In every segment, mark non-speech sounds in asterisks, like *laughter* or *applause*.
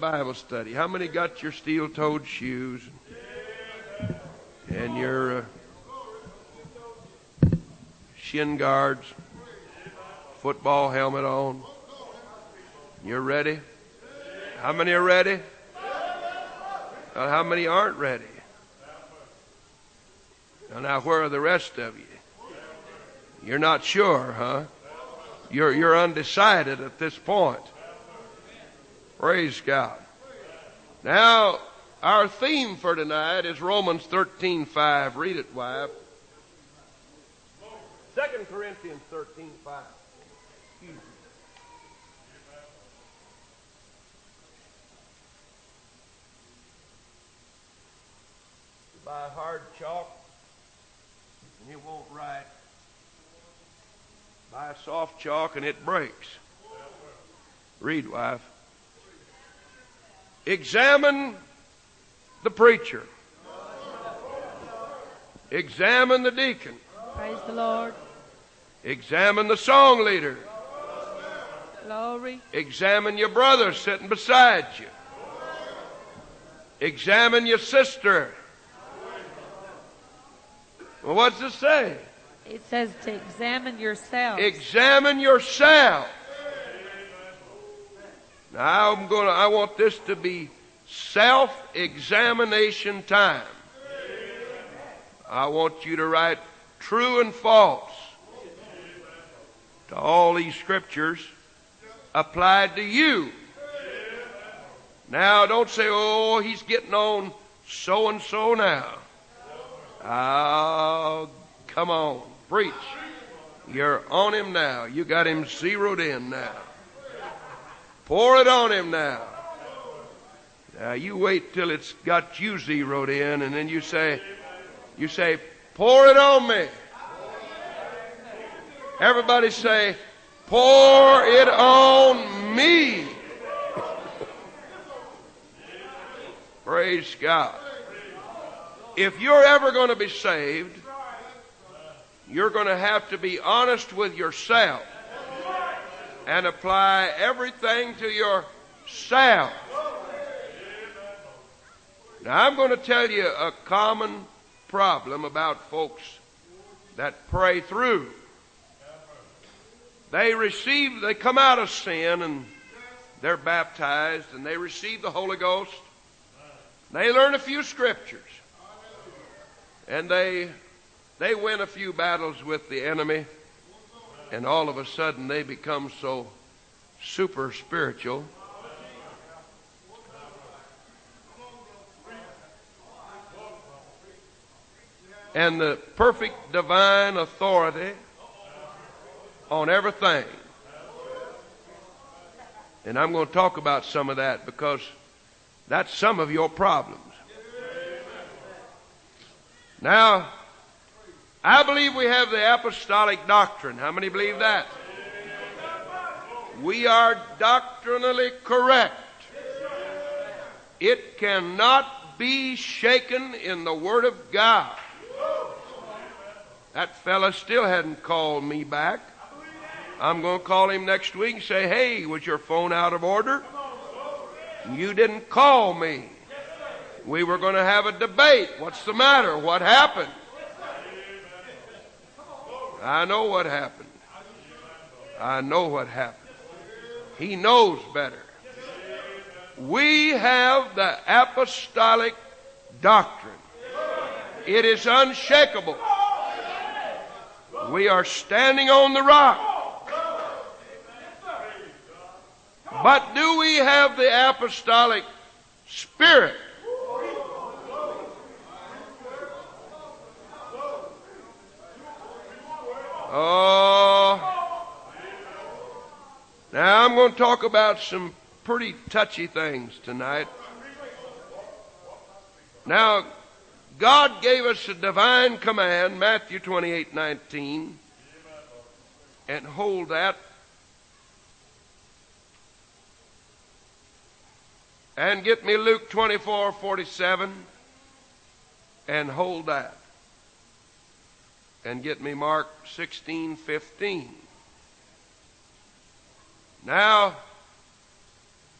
Bible study. How many got your steel toed shoes and your uh, shin guards, football helmet on? You're ready? How many are ready? How many aren't ready? Now, now, where are the rest of you? You're not sure, huh? You're, you're undecided at this point. Praise God. Now, our theme for tonight is Romans 13 5. Read it, wife. 2 Corinthians 13 5. Buy hard chalk, and it won't write. Buy soft chalk, and it breaks. Read, wife. Examine the preacher. Examine the deacon. Praise the Lord. Examine the song leader. Glory. Examine your brother sitting beside you. Examine your sister. Well, what's it say? It says to examine yourself. Examine yourself. Now I'm going to, I want this to be self-examination time. I want you to write true and false to all these scriptures applied to you. Now don't say, oh, he's getting on so and so now. Oh, come on, preach. You're on him now. You got him zeroed in now. Pour it on him now. Now you wait till it's got you zeroed in and then you say, you say, pour it on me. Everybody say, pour it on me. *laughs* Praise God. If you're ever going to be saved, you're going to have to be honest with yourself and apply everything to yourself. Now, I'm going to tell you a common problem about folks that pray through. They receive, they come out of sin and they're baptized and they receive the Holy Ghost. They learn a few scriptures and they, they win a few battles with the enemy and all of a sudden they become so super spiritual. And the perfect divine authority on everything. And I'm going to talk about some of that because that's some of your problems. Now, I believe we have the apostolic doctrine. How many believe that? We are doctrinally correct. It cannot be shaken in the Word of God. That fella still hadn't called me back. I'm going to call him next week and say, hey, was your phone out of order? You didn't call me. We were going to have a debate. What's the matter? What happened? I know what happened. I know what happened. He knows better. We have the apostolic doctrine. It is unshakable. We are standing on the rock. But do we have the apostolic spirit? Oh. Now I'm going to talk about some pretty touchy things tonight. Now, God gave us a divine command, Matthew 28, 19, and hold that. And get me Luke 24, 47, and hold that and get me Mark 16, 15. Now,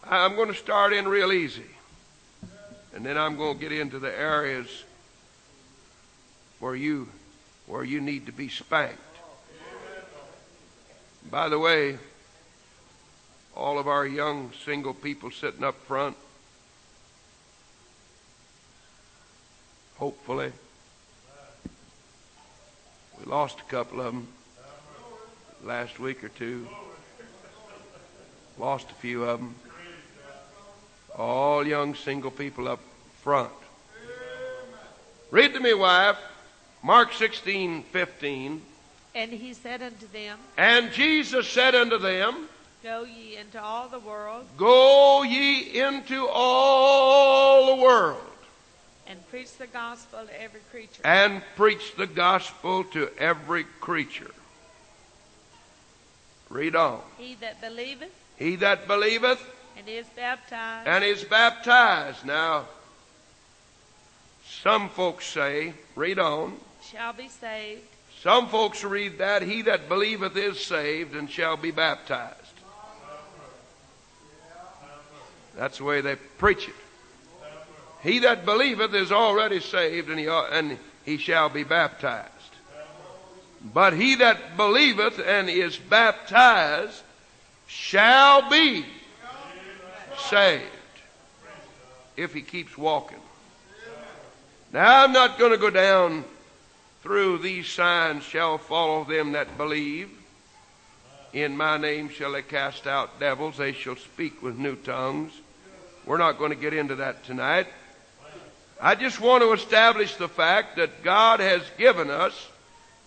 I'm going to start in real easy. And then I'm going to get into the areas where you where you need to be spanked. By the way, all of our young single people sitting up front, hopefully, we lost a couple of them last week or two. Lost a few of them. All young single people up front. Read to me, wife. Mark 16, 15. And he said unto them, And Jesus said unto them, Go ye into all the world, Go ye into all the world and preach the gospel to every creature. and preach the gospel to every creature. Read on. He that believeth He that believeth and is baptized and is baptized. Now, some folks say, read on. shall be saved, Some folks read that, he that believeth is saved and shall be baptized. That's the way they preach it. He that believeth is already saved and he, and he shall be baptized. But he that believeth and is baptized shall be saved if he keeps walking. Now I'm not going to go down through these signs shall follow them that believe. In my name shall they cast out devils. They shall speak with new tongues. We're not going to get into that tonight. I just want to establish the fact that God has given us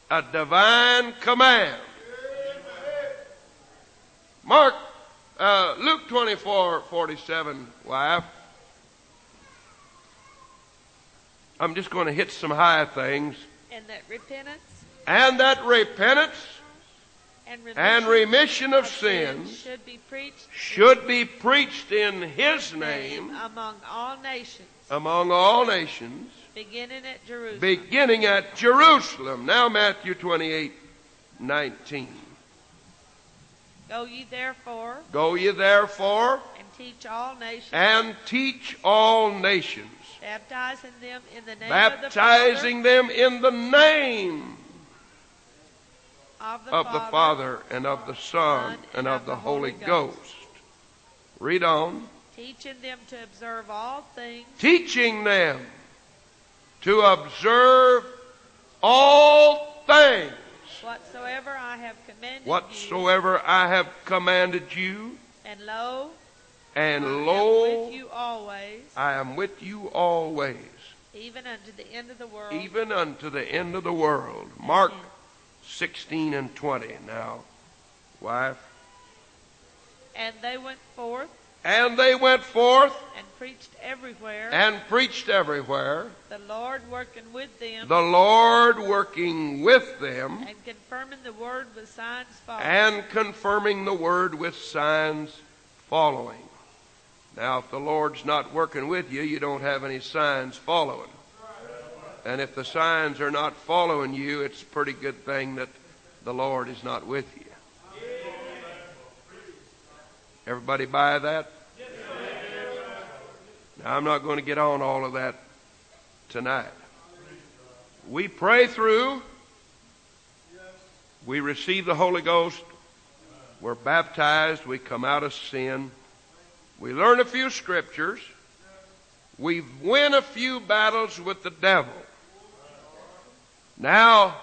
a divine command. Mark, uh, Luke 24, 47, wife. I'm just going to hit some high things. and that repentance And that repentance and remission, and remission of sins sins should be preached should be preached in His name among all nations, among all nations, beginning at Jerusalem. beginning at Jerusalem. Now, Matthew 28, 19. Go ye therefore Go ye therefore and teach all nations, and teach all nations, baptizing them in the name baptizing them in the name of the Father, of the Father and of the Son and of the Holy Ghost. Read on. Teaching them to observe all things teaching them to observe all things whatsoever I have commanded whatsoever I have commanded you, you. And lo, and I am lo, with you always, I am with you always, even unto the end of the world. even unto the end of the world. Mark 16 and 20. Now, wife. And they went forth And they went forth and preached everywhere, and preached everywhere, the Lord working with them the Lord working with them and confirming the word with signs following. and confirming the word with signs following. Now, if the Lord's not working with you, you don't have any signs following. And if the signs are not following you, it's a pretty good thing that the Lord is not with you. Everybody buy that? Now, I'm not going to get on all of that tonight. We pray through. We receive the Holy Ghost. We're baptized. We come out of sin. We learn a few scriptures. We win a few battles with the devil. Now,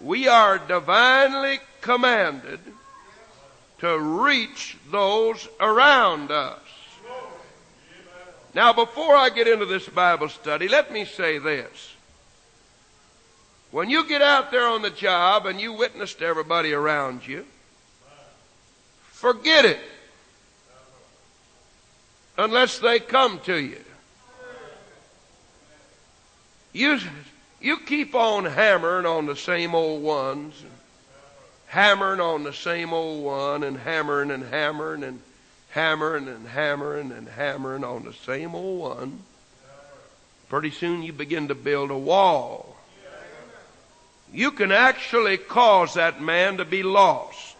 we are divinely commanded to reach those around us. Now, before I get into this Bible study, let me say this. When you get out there on the job and you witness to everybody around you, forget it. Unless they come to you. You, you keep on hammering on the same old ones, hammering on the same old one, and hammering and hammering and hammering and hammering and hammering on the same old one. Pretty soon you begin to build a wall. You can actually cause that man to be lost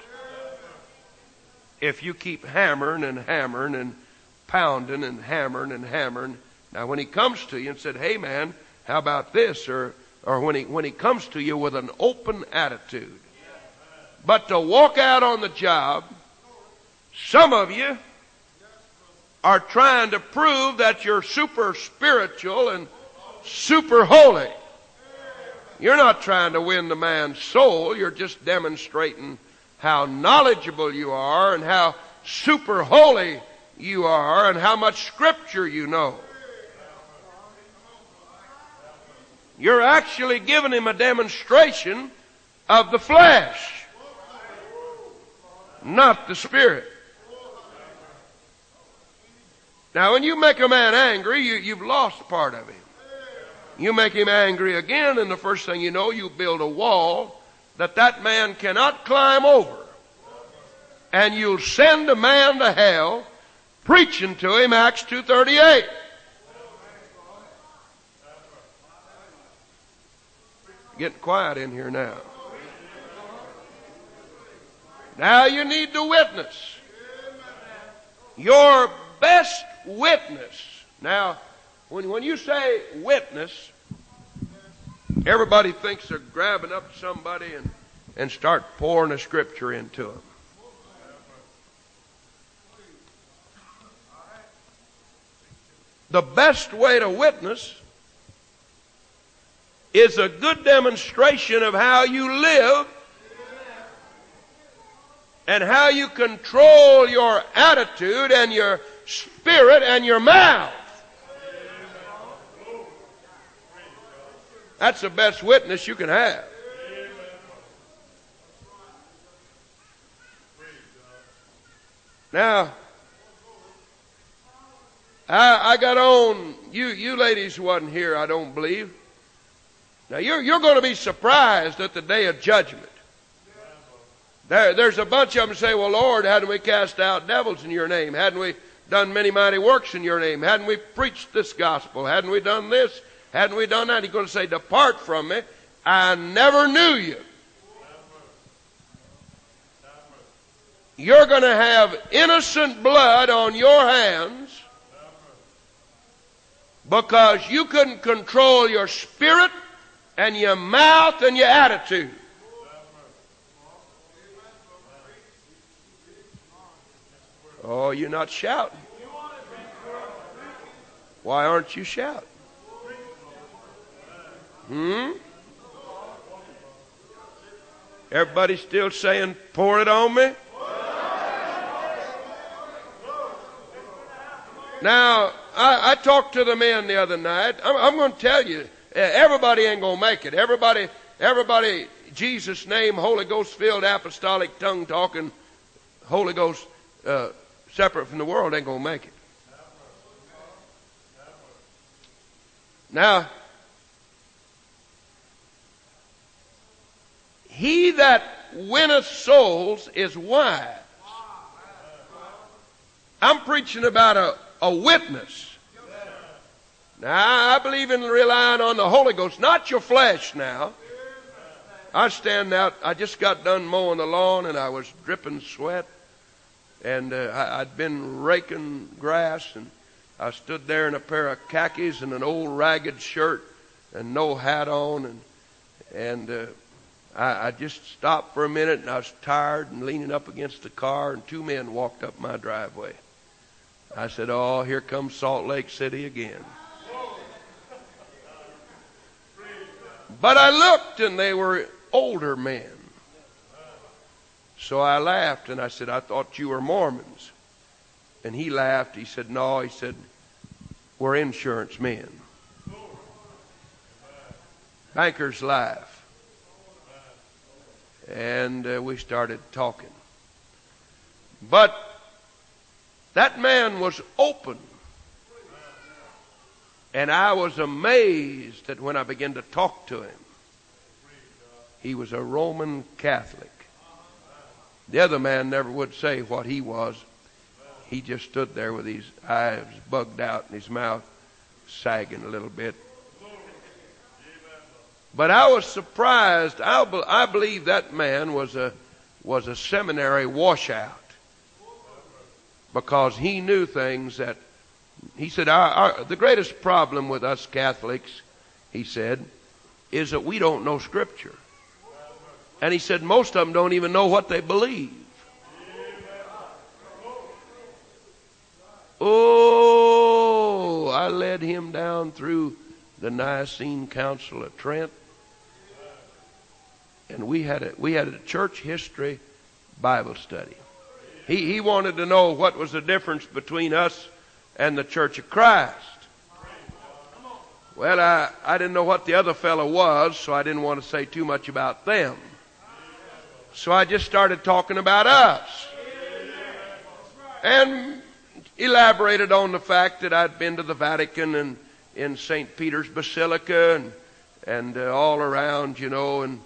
if you keep hammering and hammering and pounding and hammering and hammering. Now, when he comes to you and said, "Hey, man, how about this?" or or when he when he comes to you with an open attitude, but to walk out on the job, some of you are trying to prove that you're super spiritual and super holy. You're not trying to win the man's soul. You're just demonstrating how knowledgeable you are and how super holy you are and how much scripture you know. You're actually giving him a demonstration of the flesh, not the spirit. Now, when you make a man angry, you, you've lost part of him. You make him angry again, and the first thing you know, you build a wall that that man cannot climb over. And you'll send a man to hell preaching to him Acts 2.38. Getting quiet in here now. Now you need to witness. Your best witness. Now, when, when you say witness, everybody thinks they're grabbing up somebody and, and start pouring a scripture into them. The best way to witness is a good demonstration of how you live and how you control your attitude and your spirit and your mouth. That's the best witness you can have. Now, I, I got on, you, you ladies wasn't here, I don't believe. Now you're, you're going to be surprised at the day of judgment. There, there's a bunch of them say, well, Lord, hadn't we cast out devils in your name? Hadn't we done many mighty works in your name? Hadn't we preached this gospel? Hadn't we done this? Hadn't we done that? He's going to say, depart from me. I never knew you. You're going to have innocent blood on your hands because you couldn't control your spirit and your mouth and your attitude. Oh, you're not shouting. Why aren't you shouting? Hmm? Everybody still saying, pour it on me? Now, I, I talked to the men the other night. I'm, I'm going to tell you, everybody ain't going to make it. Everybody, everybody, Jesus' name, Holy Ghost filled, apostolic, tongue talking, Holy Ghost uh, separate from the world ain't going to make it. Now, he that winneth souls is wise. I'm preaching about a, a witness. Now, I believe in relying on the Holy Ghost, not your flesh now. I stand out, I just got done mowing the lawn and I was dripping sweat and uh, I'd been raking grass, and I stood there in a pair of khakis and an old ragged shirt and no hat on, and and uh, I, I just stopped for a minute, and I was tired and leaning up against the car, and two men walked up my driveway. I said, "Oh, here comes Salt Lake City again." But I looked, and they were older men. So I laughed and I said, I thought you were Mormons. And he laughed. He said, No, he said, we're insurance men. Bankers laugh. And uh, we started talking. But that man was open. And I was amazed that when I began to talk to him, he was a Roman Catholic. The other man never would say what he was. He just stood there with his eyes bugged out and his mouth sagging a little bit. But I was surprised. I, be, I believe that man was a was a seminary washout. because he knew things that he said our, our, the greatest problem with us Catholics, he said, is that we don't know Scripture. And he said most of them don't even know what they believe. Oh, I led him down through the Nicene Council of Trent, and we had a we had a church history Bible study. He he wanted to know what was the difference between us and the Church of Christ. Well, I, I didn't know what the other fellow was, so I didn't want to say too much about them. So I just started talking about us. And elaborated on the fact that I'd been to the Vatican and in St. Peter's Basilica and, and uh, all around, you know, and,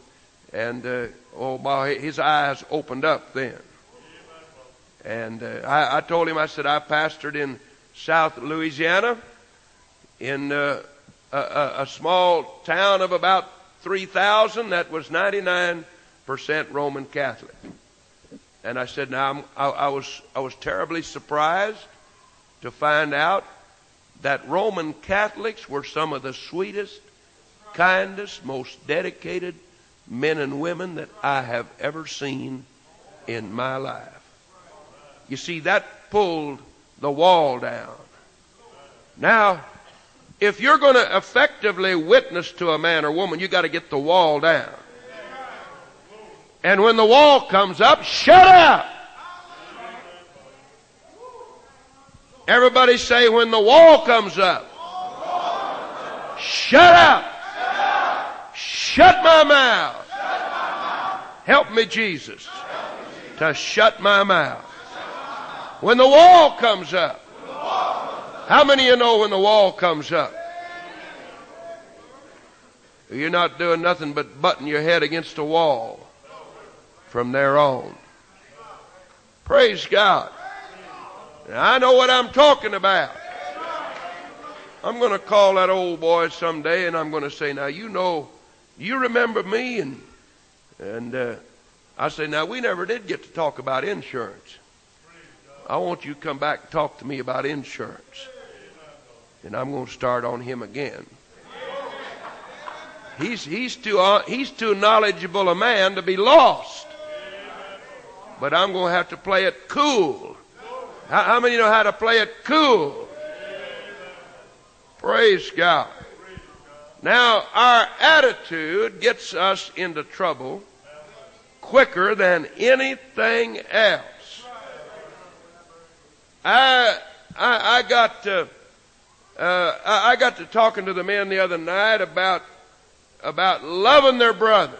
and uh, oh, my, his eyes opened up then. And uh, I, I told him, I said, I pastored in South Louisiana in uh, a, a, a small town of about 3,000 that was 99% Roman Catholic. And I said, now I, I, was, I was terribly surprised to find out that Roman Catholics were some of the sweetest, kindest, most dedicated men and women that I have ever seen in my life. You see, that pulled the wall down. Now, if you're going to effectively witness to a man or woman, you got to get the wall down. And when the wall comes up, shut up. Everybody say when the wall comes up. Shut up. Shut my mouth. Help me, Jesus, to shut my mouth. When the wall comes up. How many of you know when the wall comes up? You're not doing nothing but butting your head against a wall from there on. Praise God. I know what I'm talking about. I'm going to call that old boy someday and I'm going to say, now you know, you remember me and, and, uh, I say, now we never did get to talk about insurance. I want you to come back and talk to me about insurance. And I'm going to start on him again. He's, he's, too, uh, he's too knowledgeable a man to be lost. But I'm going to have to play it cool. How, how many know how to play it cool? Praise God. Now, our attitude gets us into trouble quicker than anything else. I, I, I got to, uh, I got to talking to the men the other night about, about loving their brother.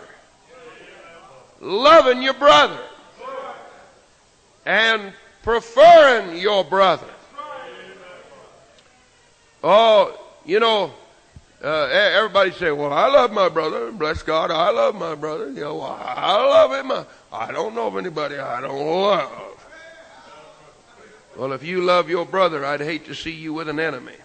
Loving your brother. And preferring your brother. Oh, you know, uh, everybody say, well, I love my brother. Bless God, I love my brother. You know, I love him. I don't know of anybody I don't love. Well, if you love your brother, I'd hate to see you with an enemy.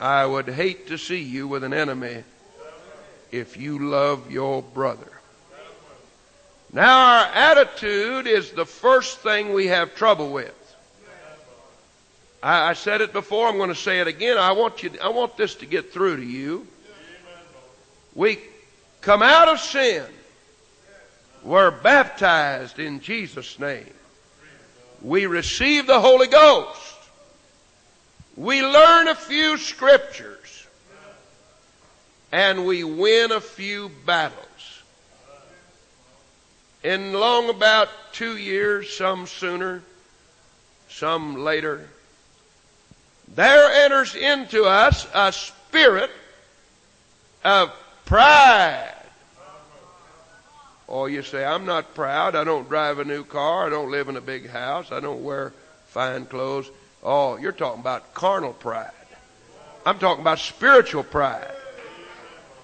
I would hate to see you with an enemy if you love your brother. Now, our attitude is the first thing we have trouble with. I, I said it before. I'm going to say it again. I want you. I want this to get through to you. We come out of sin. We're baptized in Jesus' name. We receive the Holy Ghost. We learn a few scriptures and we win a few battles. In long about two years, some sooner, some later, there enters into us a spirit of pride. Oh, you say, I'm not proud. I don't drive a new car. I don't live in a big house. I don't wear fine clothes. Oh, you're talking about carnal pride. I'm talking about spiritual pride.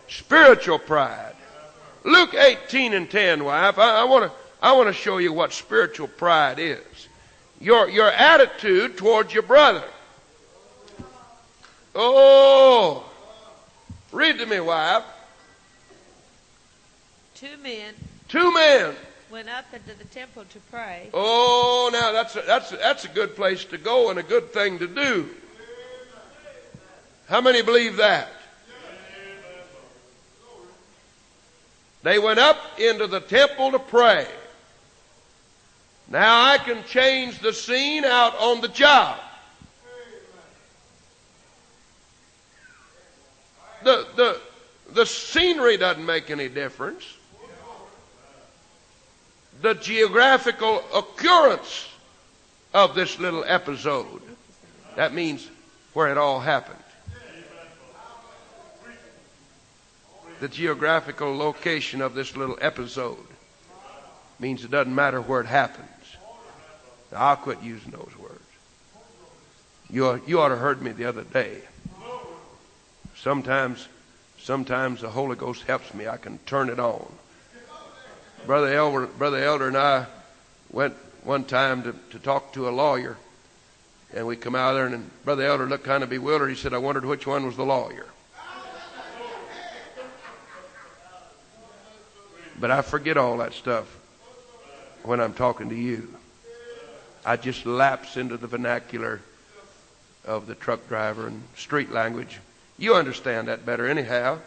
Spiritual pride. Luke 18 and 10, wife. I, I want to I want to show you what spiritual pride is. Your your attitude towards your brother. Oh, read to me, wife. Two men Two men. Went up into the temple to pray, Oh, now that's a, that's a, that's a good place to go and a good thing to do. How many believe that? They went up into the temple to pray. Now I can change the scene out on the job. The, the, the scenery doesn't make any difference. The geographical occurrence of this little episode. That means where it all happened. The geographical location of this little episode means it doesn't matter where it happens. Now, I'll quit using those words. You, you ought to heard me the other day. Sometimes, sometimes the Holy Ghost helps me. I can turn it on. Brother Elder, Brother Elder and I went one time to, to talk to a lawyer, and we come out there, and Brother Elder looked kind of bewildered. He said, "I wondered which one was the lawyer." But I forget all that stuff when I'm talking to you. I just lapse into the vernacular of the truck driver and street language. You understand that better anyhow.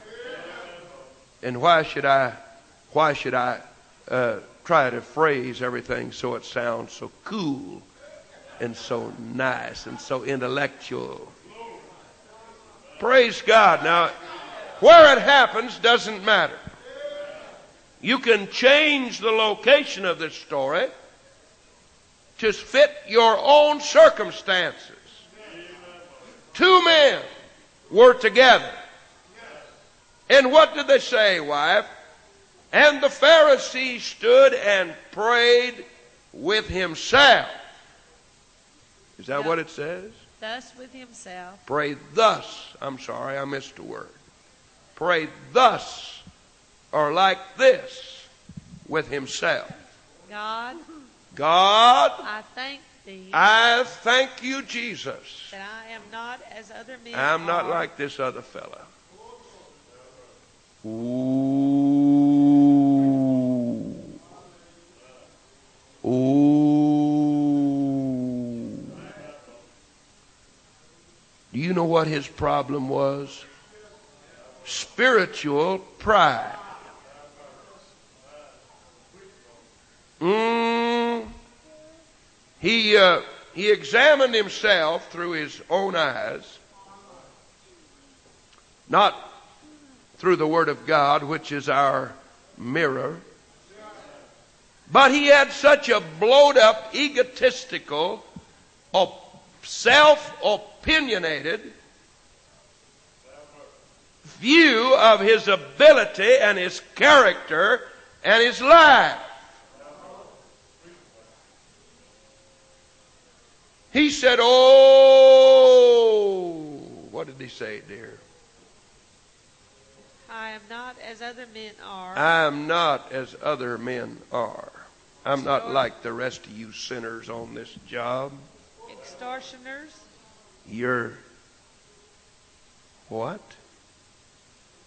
And why should I why should I uh, try to phrase everything so it sounds so cool and so nice and so intellectual? Praise God. Now, where it happens doesn't matter. You can change the location of this story to fit your own circumstances. Two men were together. And what did they say, wife? And the Pharisee stood and prayed with himself. Is that what it says? thus with himself, Pray thus. I'm sorry, I missed a word. Pray thus or like this with himself. God, God, I thank thee I thank you, Jesus. that I am not as other men I'm not are, like this other fellow. Ooh. Ooh. Do you know what his problem was? Spiritual pride. Mm. He, uh, he examined himself through his own eyes, not through the Word of God, which is our mirror. But he had such a blowed up, egotistical, self opinionated view of his ability and his character and his life. He said, Oh, what did he say, dear? I am not as other men are. I'm not as other men are. I'm not like the rest of you sinners on this job. extortioners, You're what?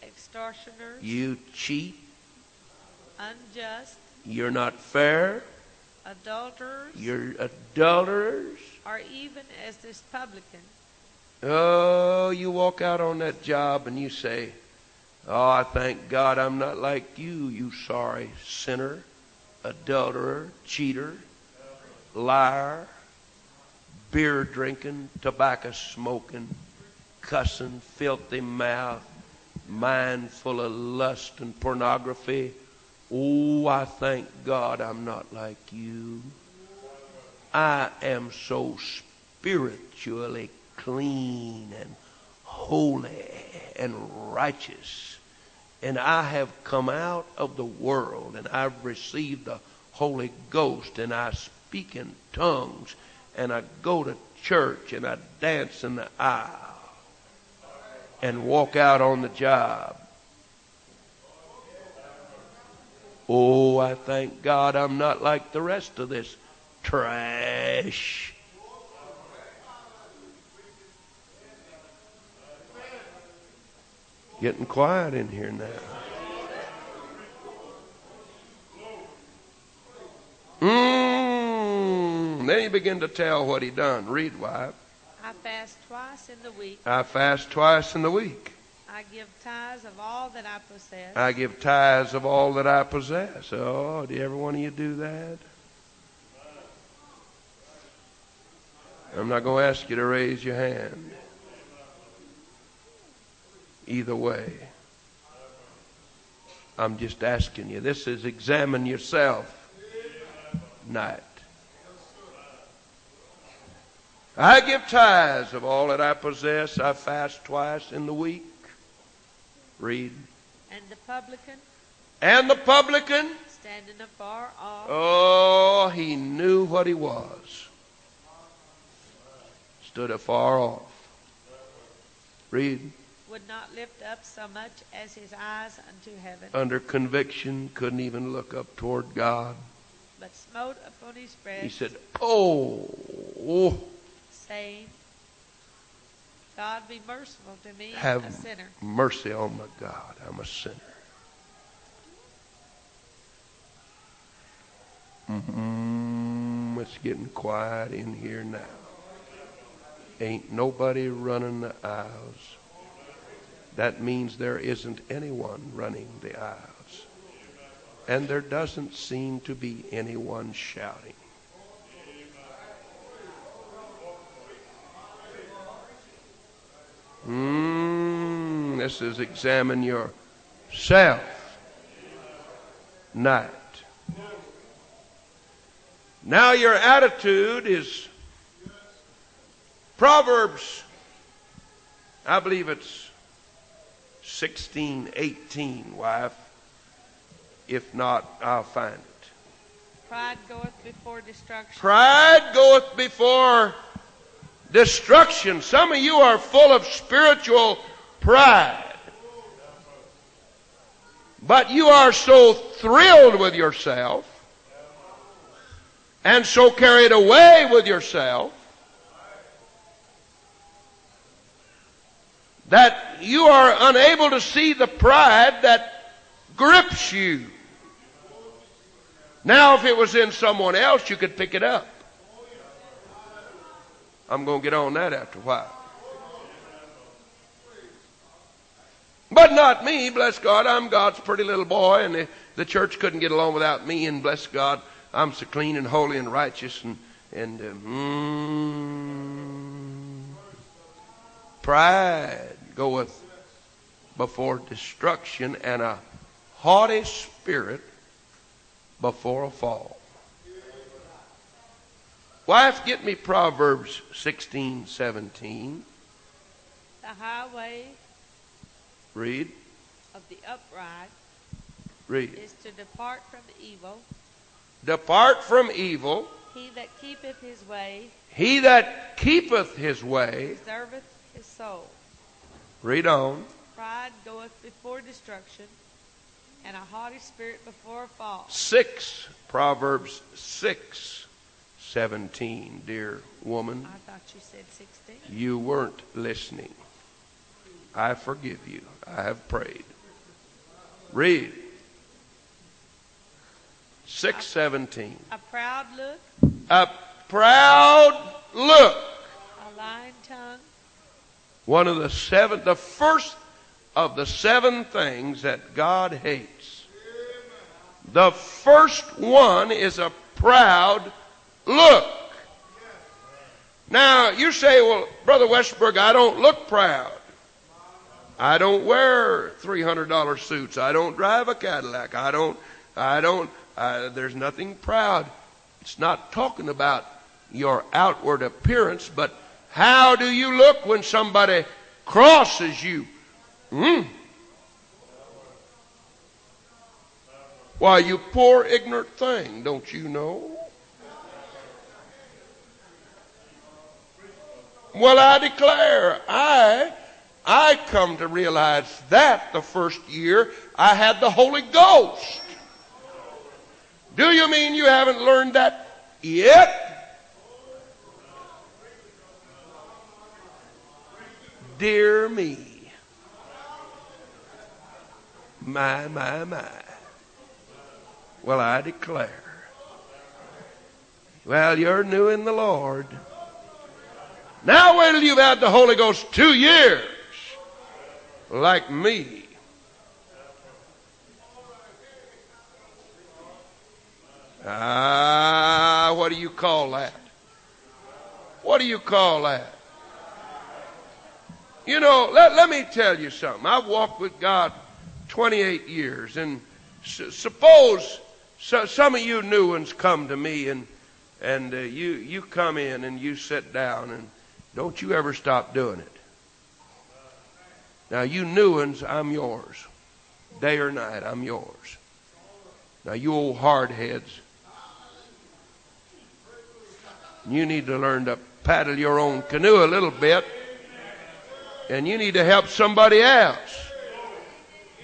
extortioners, You cheat. unjust, You're not fair. adulterers, You're adulterers. or even as this publican. Oh, you walk out on that job and you say, Oh, I thank God I'm not like you, you sorry sinner, adulterer, cheater, liar, beer drinking, tobacco smoking, cussing, filthy mouth, mind full of lust and pornography. Oh, I thank God I'm not like you. I am so spiritually clean and holy and righteous. And I have come out of the world and I've received the Holy Ghost and I speak in tongues and I go to church and I dance in the aisle and walk out on the job. Oh, I thank God I'm not like the rest of this trash. Getting quiet in here now. Mm. Then he began to tell what he done. Read, wife. I fast twice in the week. I fast twice in the week. I give tithes of all that I possess. I give tithes of all that I possess. Oh, do every one of you do that? I'm not going to ask you to raise your hand. Either way. I'm just asking you. This is examine yourself night. I give tithes of all that I possess. I fast twice in the week. Read. And the publican, And the publican, standing afar off, oh, he knew what he was. Stood afar off. Read. Would not lift up so much as his eyes unto heaven, Under conviction, couldn't even look up toward God. but smote upon his breast, He said, Oh, saying, God be merciful to me, have a sinner. mercy on my God. I'm a sinner. Mm-hmm. it's getting quiet in here now. Ain't nobody running the aisles. That means there isn't anyone running the aisles. And there doesn't seem to be anyone shouting. Mm, this is examine yourself night. Now your attitude is Proverbs, I believe it's 16, 18, wife. If not, I'll find it. Pride goeth before destruction, Pride goeth before destruction. Some of you are full of spiritual pride. But you are so thrilled with yourself and so carried away with yourself that you are unable to see the pride that grips you. Now, if it was in someone else, you could pick it up. I'm going to get on that after a while. But not me, bless God. I'm God's pretty little boy, and the, the church couldn't get along without me, and bless God, I'm so clean and holy and righteous, and, and uh, mm, pride goeth before destruction, and a haughty spirit before a fall. Wife, get me Proverbs 16, 17. the highway Read, of the upright read. is to depart from evil. Depart from evil. He that keepeth his way He that keepeth his way. preserveth his soul. Read on. Pride goeth before destruction, and a haughty spirit before a fall. 6, Proverbs 6, 17. Dear woman, I thought you said 16. you weren't listening. I forgive you. I have prayed. Read. 617. A proud look, A proud look. a lying tongue, One of the seven, the first of the seven things that God hates. The first one is a proud look. Now, you say, well, Brother Westbrook, I don't look proud. I don't wear $300 suits. I don't drive a Cadillac. I don't, I don't, there's nothing proud. It's not talking about your outward appearance, but how do you look when somebody crosses you? Hmm? Why, you poor ignorant thing, don't you know? Well, I declare, I, I come to realize that the first year I had the Holy Ghost. Do you mean you haven't learned that yet? Dear me. My, my, my. Well, I declare. Well, you're new in the Lord. Now wait till you've had the Holy Ghost two years, like me. Ah, what do you call that? What do you call that? You know, let, let me tell you something. I've walked with God 28 years, and suppose so, some of you new ones come to me and and uh, you you come in and you sit down and don't you ever stop doing it. Now you new ones, I'm yours. Day or night, I'm yours. Now you old hardheads, you need to learn to paddle your own canoe a little bit. And you need to help somebody else.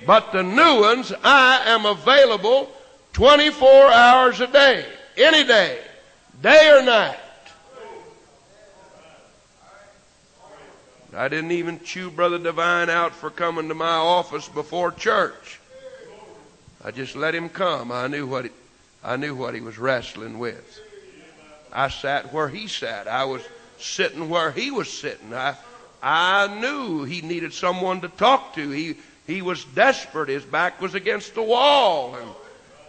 But the new ones, I am available 24 hours a day, any day, day or night. I didn't even chew Brother Divine out for coming to my office before church. I just let him come. I knew what he, I knew what he was wrestling with. I sat where he sat. I was sitting where he was sitting. I I knew he needed someone to talk to. He he was desperate. His back was against the wall and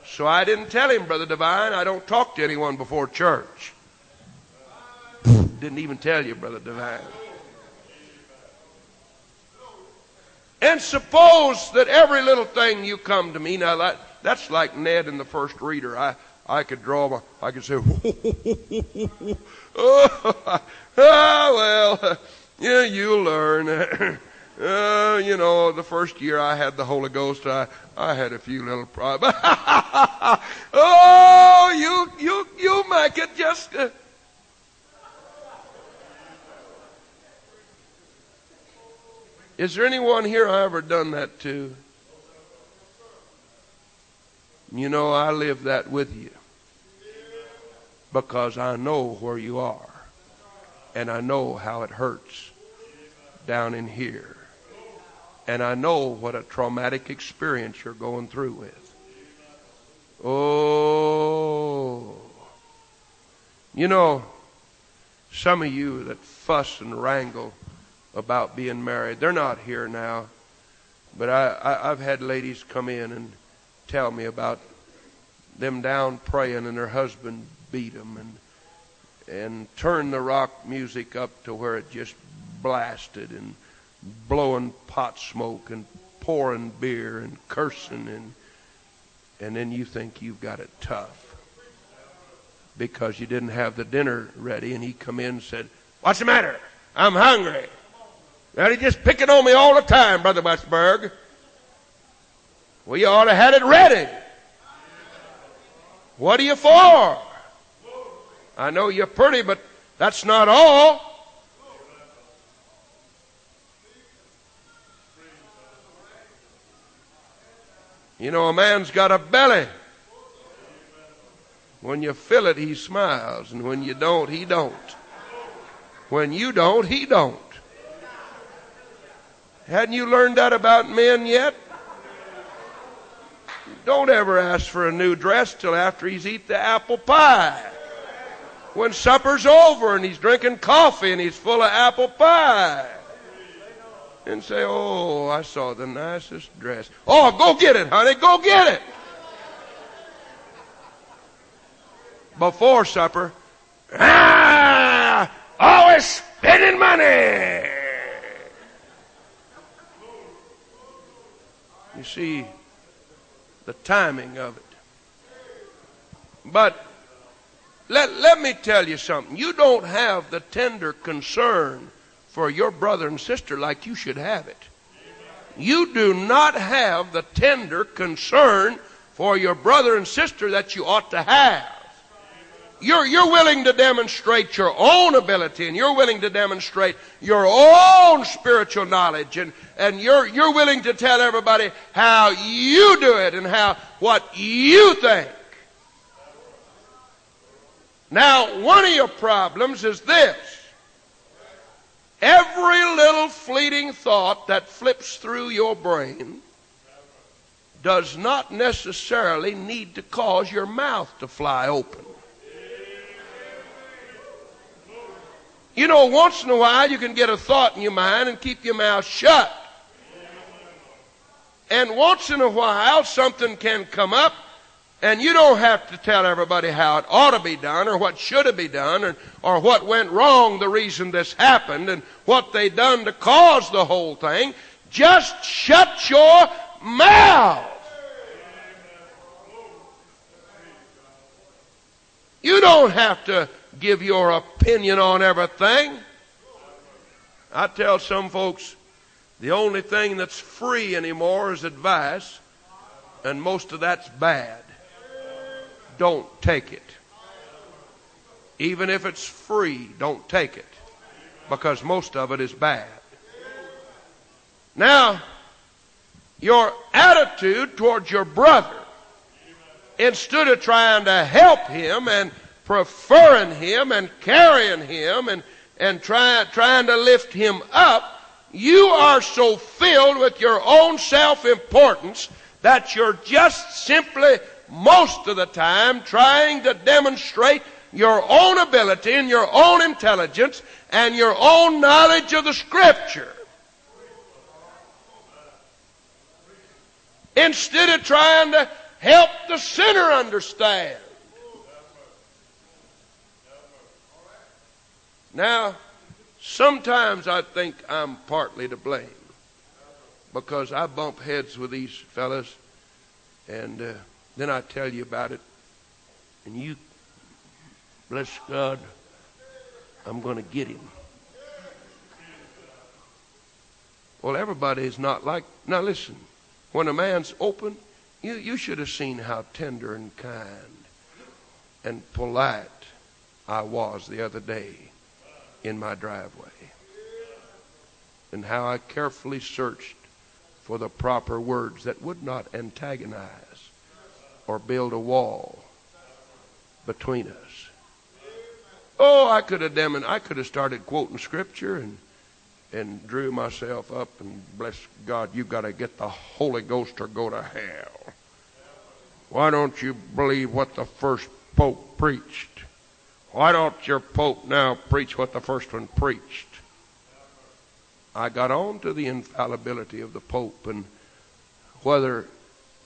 so I didn't tell him, Brother Divine, I don't talk to anyone before church. didn't even tell you, Brother Divine. And suppose that every little thing you come to me, now that, that's like Ned in the first reader. I, I could draw my, I could say, *laughs* oh, oh, *laughs* well, yeah, you'll learn. *coughs* Uh, you know, the first year I had the Holy Ghost, I, I had a few little problems. *laughs* oh, you, you, you make it just. Uh... Is there anyone here I ever done that to? You know, I live that with you because I know where you are and I know how it hurts down in here. And I know what a traumatic experience you're going through with. Oh. You know, some of you that fuss and wrangle about being married, they're not here now. But I, I, I've had ladies come in and tell me about them down praying and their husband beat them and and turn the rock music up to where it just blasted and blowing pot smoke and pouring beer and cursing and and then you think you've got it tough because you didn't have the dinner ready and he come in and said what's the matter? I'm hungry. Now he's just picking on me all the time brother westberg. Well you ought to have it ready. What are you for? I know you're pretty but that's not all You know, a man's got a belly. When you fill it, he smiles, and when you don't, he don't. When you don't, he don't. Hadn't you learned that about men yet? Don't ever ask for a new dress till after he's eat the apple pie. When supper's over and he's drinking coffee and he's full of apple pie and say, Oh, I saw the nicest dress. Oh, go get it, honey. Go get it. Before supper, ah, always spending money. You see the timing of it. But let, let me tell you something. You don't have the tender concern for your brother and sister like you should have it. You do not have the tender concern for your brother and sister that you ought to have. You're, you're willing to demonstrate your own ability and you're willing to demonstrate your own spiritual knowledge and, and you're, you're willing to tell everybody how you do it and how, what you think. Now, one of your problems is this. Every little fleeting thought that flips through your brain does not necessarily need to cause your mouth to fly open. You know, once in a while you can get a thought in your mind and keep your mouth shut. And once in a while something can come up and you don't have to tell everybody how it ought to be done or what should have been done or, or what went wrong, the reason this happened and what they done to cause the whole thing. Just shut your mouth. You don't have to give your opinion on everything. I tell some folks the only thing that's free anymore is advice, and most of that's bad. Don't take it. Even if it's free, don't take it, because most of it is bad. Now, your attitude towards your brother, instead of trying to help him and preferring him and carrying him and, and try, trying to lift him up, you are so filled with your own self importance that you're just simply, most of the time, trying to demonstrate your own ability and your own intelligence and your own knowledge of the Scripture. Instead of trying to help the sinner understand. Now, sometimes I think I'm partly to blame because I bump heads with these fellas and uh, then I tell you about it and you, bless God, I'm going to get him. Well, everybody is not like. Now, listen. When a man's open, you, you should have seen how tender and kind and polite I was the other day in my driveway. And how I carefully searched for the proper words that would not antagonize or build a wall between us. Oh, I could have dem- I could have started quoting scripture and and drew myself up and bless God, you've got to get the Holy Ghost or go to hell. Why don't you believe what the first Pope preached? Why don't your Pope now preach what the first one preached? I got on to the infallibility of the Pope and whether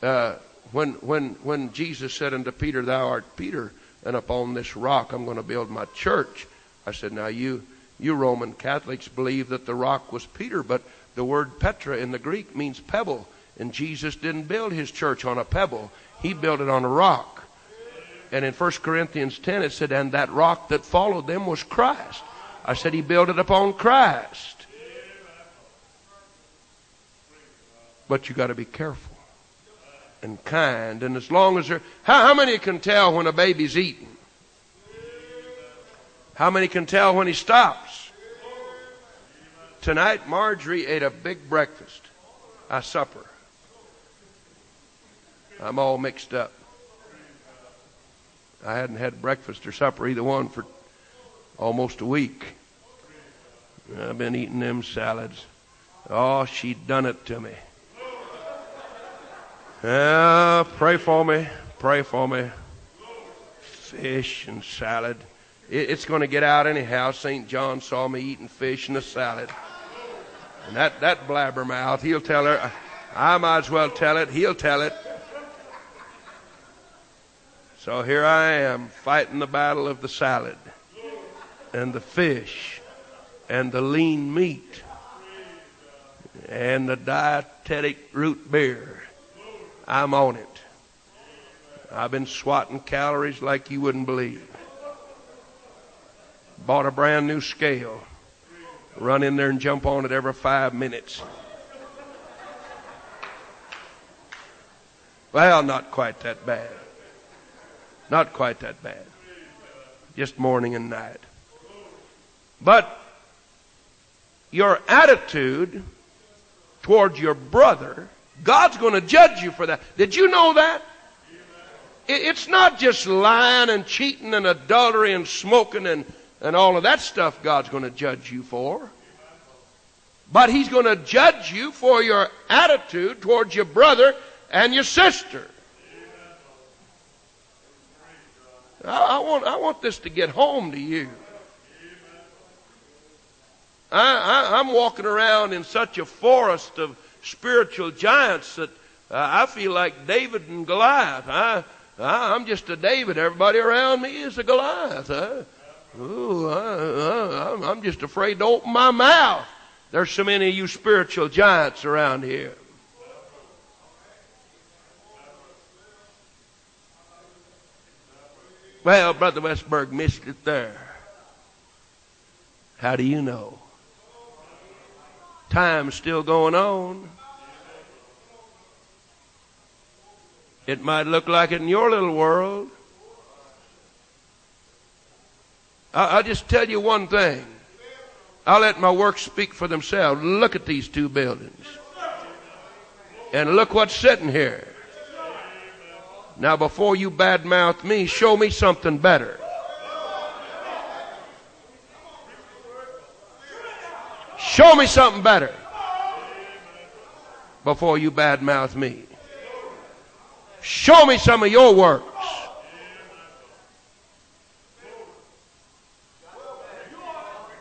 uh, when when when Jesus said unto Peter, Thou art Peter, and upon this rock I'm going to build my church. I said, Now you you Roman Catholics believe that the rock was Peter, but the word Petra in the Greek means pebble, and Jesus didn't build his church on a pebble. He built it on a rock. And in 1 Corinthians 10 it said, and that rock that followed them was Christ. I said he built it upon Christ. But you got to be careful and kind. And as long as they're, how, how many can tell when a baby's eating? How many can tell when he stops? Tonight, Marjorie ate a big breakfast, a supper. I'm all mixed up. I hadn't had breakfast or supper, either one, for almost a week. I've been eating them salads. Oh, she done it to me. Yeah, pray for me. Pray for me. Fish and salad. it's going to get out anyhow. St. John saw me eating fish and a salad. And that, that blabbermouth, he'll tell her. I might as well tell it. He'll tell it. So here I am fighting the battle of the salad and the fish and the lean meat and the dietetic root beer. I'm on it. I've been swatting calories like you wouldn't believe. Bought a brand new scale. Run in there and jump on it every five minutes. Well, not quite that bad. Not quite that bad. Just morning and night. But your attitude towards your brother, God's going to judge you for that. Did you know that? It's not just lying and cheating and adultery and smoking and, and all of that stuff God's going to judge you for. But He's going to judge you for your attitude towards your brother and your sister. I, I, want, I want this to get home to you. I, I, I'm walking around in such a forest of spiritual giants that uh, I feel like David and Goliath. I, I, I'm just a David. Everybody around me is a Goliath. Huh? Ooh, I, I, I'm just afraid to open my mouth. There's so many of you spiritual giants around here. Well, Brother Westberg missed it there. How do you know? Time's still going on. It might look like it in your little world. I'll just tell you one thing. I'll let my works speak for themselves. Look at these two buildings. And look what's sitting here. Now, before you badmouth me, show me something better. Show me something better before you badmouth me. Show me some of your works.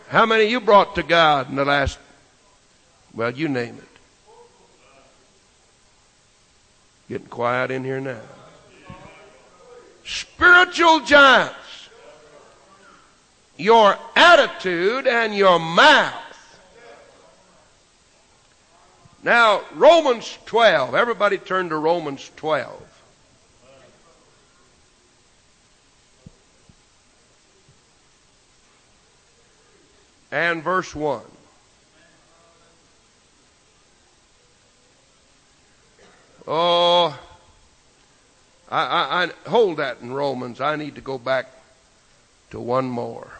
How many you brought to God in the last, well, you name it. Getting quiet in here now. Spiritual giants. Your attitude and your mouth. Now, Romans 12. Everybody turn to Romans 12. and verse 1. Oh, I, I, I, hold that in Romans. I need to go back to one more.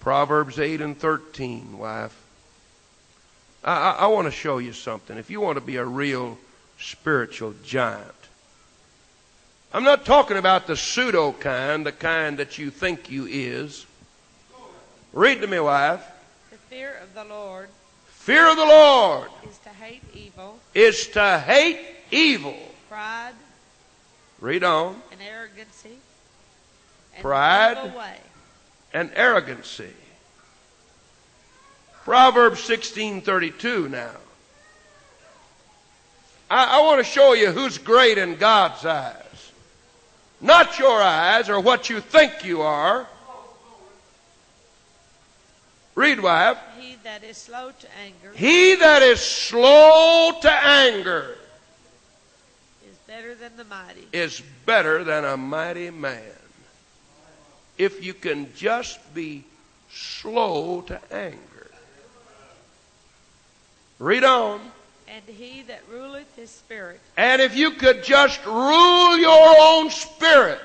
Proverbs 8 and 13, wife. I, I, I want to show you something. If you want to be a real spiritual giant, I'm not talking about the pseudo kind, the kind that you think you is. Read to me, wife. The fear of the Lord. Fear of the Lord is to hate evil. Is to hate evil. Pride. Read on. And arrogancy. And Pride. Away. And arrogancy. Proverbs 16:32 now. I, I want to show you who's great in God's eyes. Not your eyes or what you think you are, Read, wife. He that is slow to anger. He that is slow to anger. Is better than the mighty. Is better than a mighty man. If you can just be slow to anger. Read on. And he that ruleth his spirit. And if you could just rule your own spirit.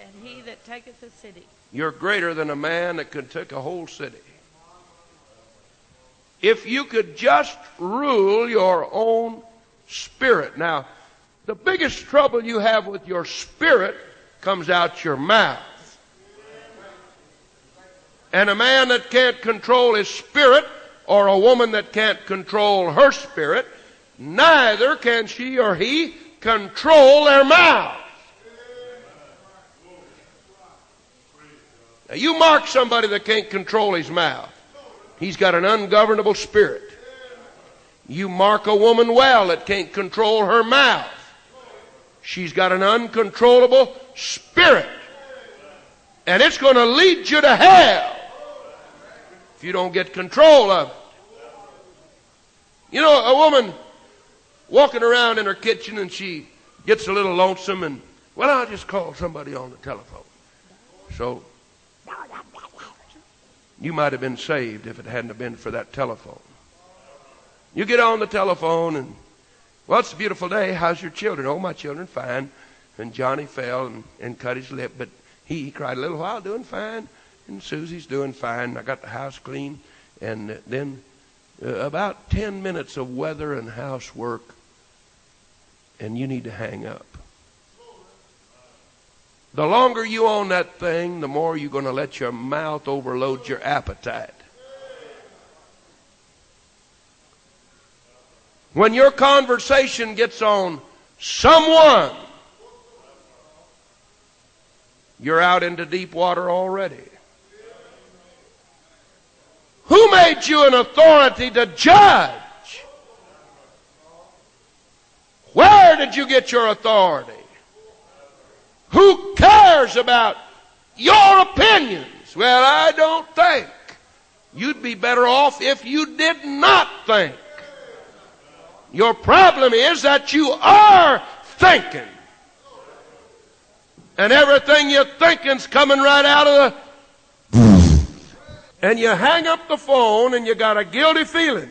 And he that taketh a city. You're greater than a man that could take a whole city if you could just rule your own spirit. Now, the biggest trouble you have with your spirit comes out your mouth. And a man that can't control his spirit, or a woman that can't control her spirit, neither can she or he control their mouth. Now, you mark somebody that can't control his mouth. He's got an ungovernable spirit. You mark a woman well that can't control her mouth. She's got an uncontrollable spirit. And it's going to lead you to hell you don't get control of it. You know, a woman walking around in her kitchen and she gets a little lonesome and, well, I'll just call somebody on the telephone. So you might have been saved if it hadn't been for that telephone. You get on the telephone and, well, it's a beautiful day. How's your children? Oh, my children, fine. And Johnny fell and, and cut his lip, but he, he cried a little while, doing fine. And Susie's doing fine. I got the house clean. And then uh, about 10 minutes of weather and housework, and you need to hang up. The longer you own that thing, the more you're going to let your mouth overload your appetite. When your conversation gets on someone, you're out into deep water already. Who made you an authority to judge? Where did you get your authority? Who cares about your opinions? Well, I don't think. You'd be better off if you did not think. Your problem is that you are thinking. And everything you're thinking's coming right out of the. And you hang up the phone and you got a guilty feeling.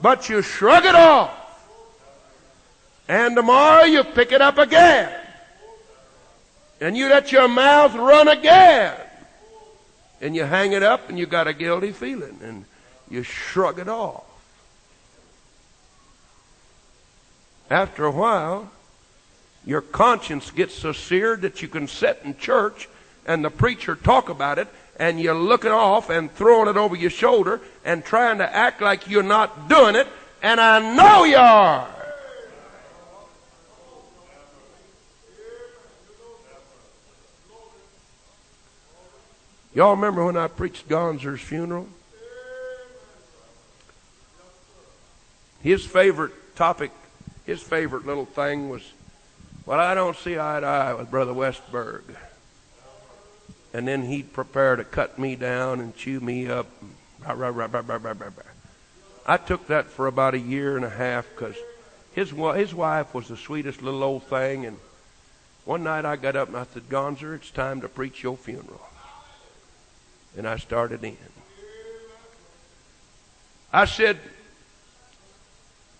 But you shrug it off. And tomorrow you pick it up again. And you let your mouth run again. And you hang it up and you got a guilty feeling. And you shrug it off. After a while, your conscience gets so seared that you can sit in church and the preacher talk about it and you're looking off and throwing it over your shoulder and trying to act like you're not doing it and I know you are. Y'all remember when I preached Gonzer's funeral? His favorite topic, his favorite little thing was, well, I don't see eye to eye with Brother Westberg. And then he'd prepare to cut me down and chew me up. I took that for about a year and a half because his, his wife was the sweetest little old thing. And one night I got up and I said, Gonzer, it's time to preach your funeral and I started in. I said,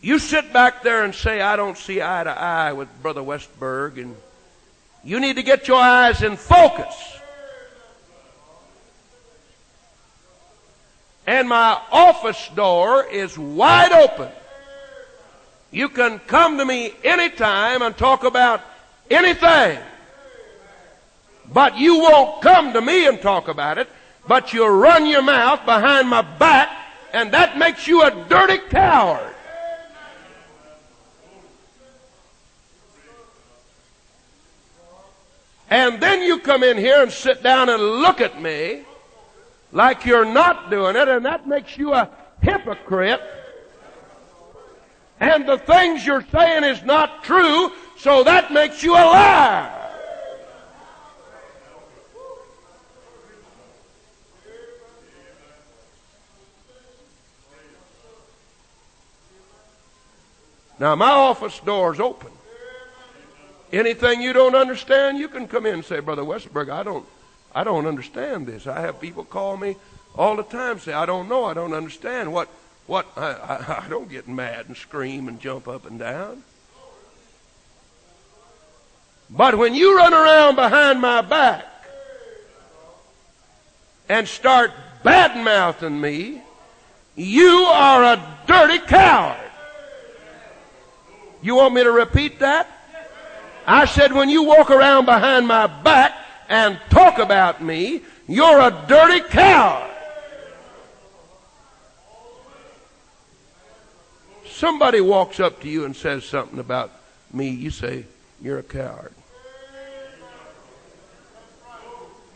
You sit back there and say, I don't see eye to eye with Brother Westberg, and you need to get your eyes in focus. And my office door is wide open. You can come to me anytime and talk about anything. But you won't come to me and talk about it but you run your mouth behind my back, and that makes you a dirty coward. And then you come in here and sit down and look at me like you're not doing it, and that makes you a hypocrite. And the things you're saying is not true, so that makes you a liar. Now, my office door is open. Anything you don't understand, you can come in and say, Brother Westberg, I don't, I don't understand this. I have people call me all the time say, I don't know, I don't understand. What, what, I, I, I don't get mad and scream and jump up and down. But when you run around behind my back and start bad mouthing me, you are a dirty coward. You want me to repeat that? I said, when you walk around behind my back and talk about me, you're a dirty coward. Somebody walks up to you and says something about me, you say, you're a coward.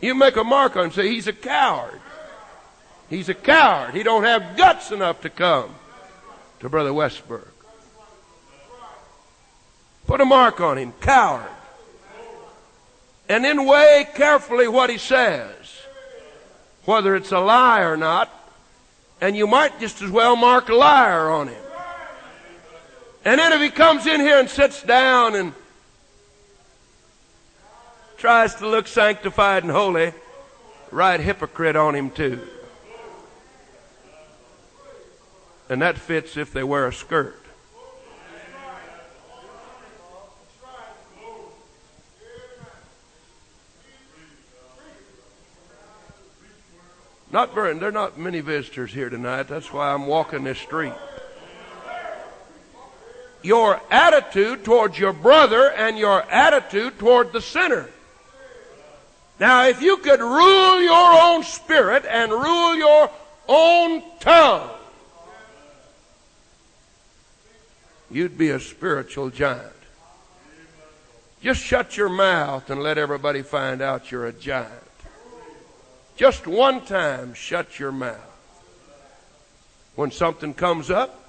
You make a mark on him and say, he's a coward. He's a coward. He don't have guts enough to come to Brother Westberg. Put a mark on him. Coward. And then weigh carefully what he says. Whether it's a lie or not. And you might just as well mark a liar on him. And then if he comes in here and sits down and tries to look sanctified and holy, write hypocrite on him too. And that fits if they wear a skirt. Not very, there are not many visitors here tonight. That's why I'm walking this street. Your attitude towards your brother and your attitude toward the sinner. Now, if you could rule your own spirit and rule your own tongue, you'd be a spiritual giant. Just shut your mouth and let everybody find out you're a giant. Just one time, shut your mouth. When something comes up,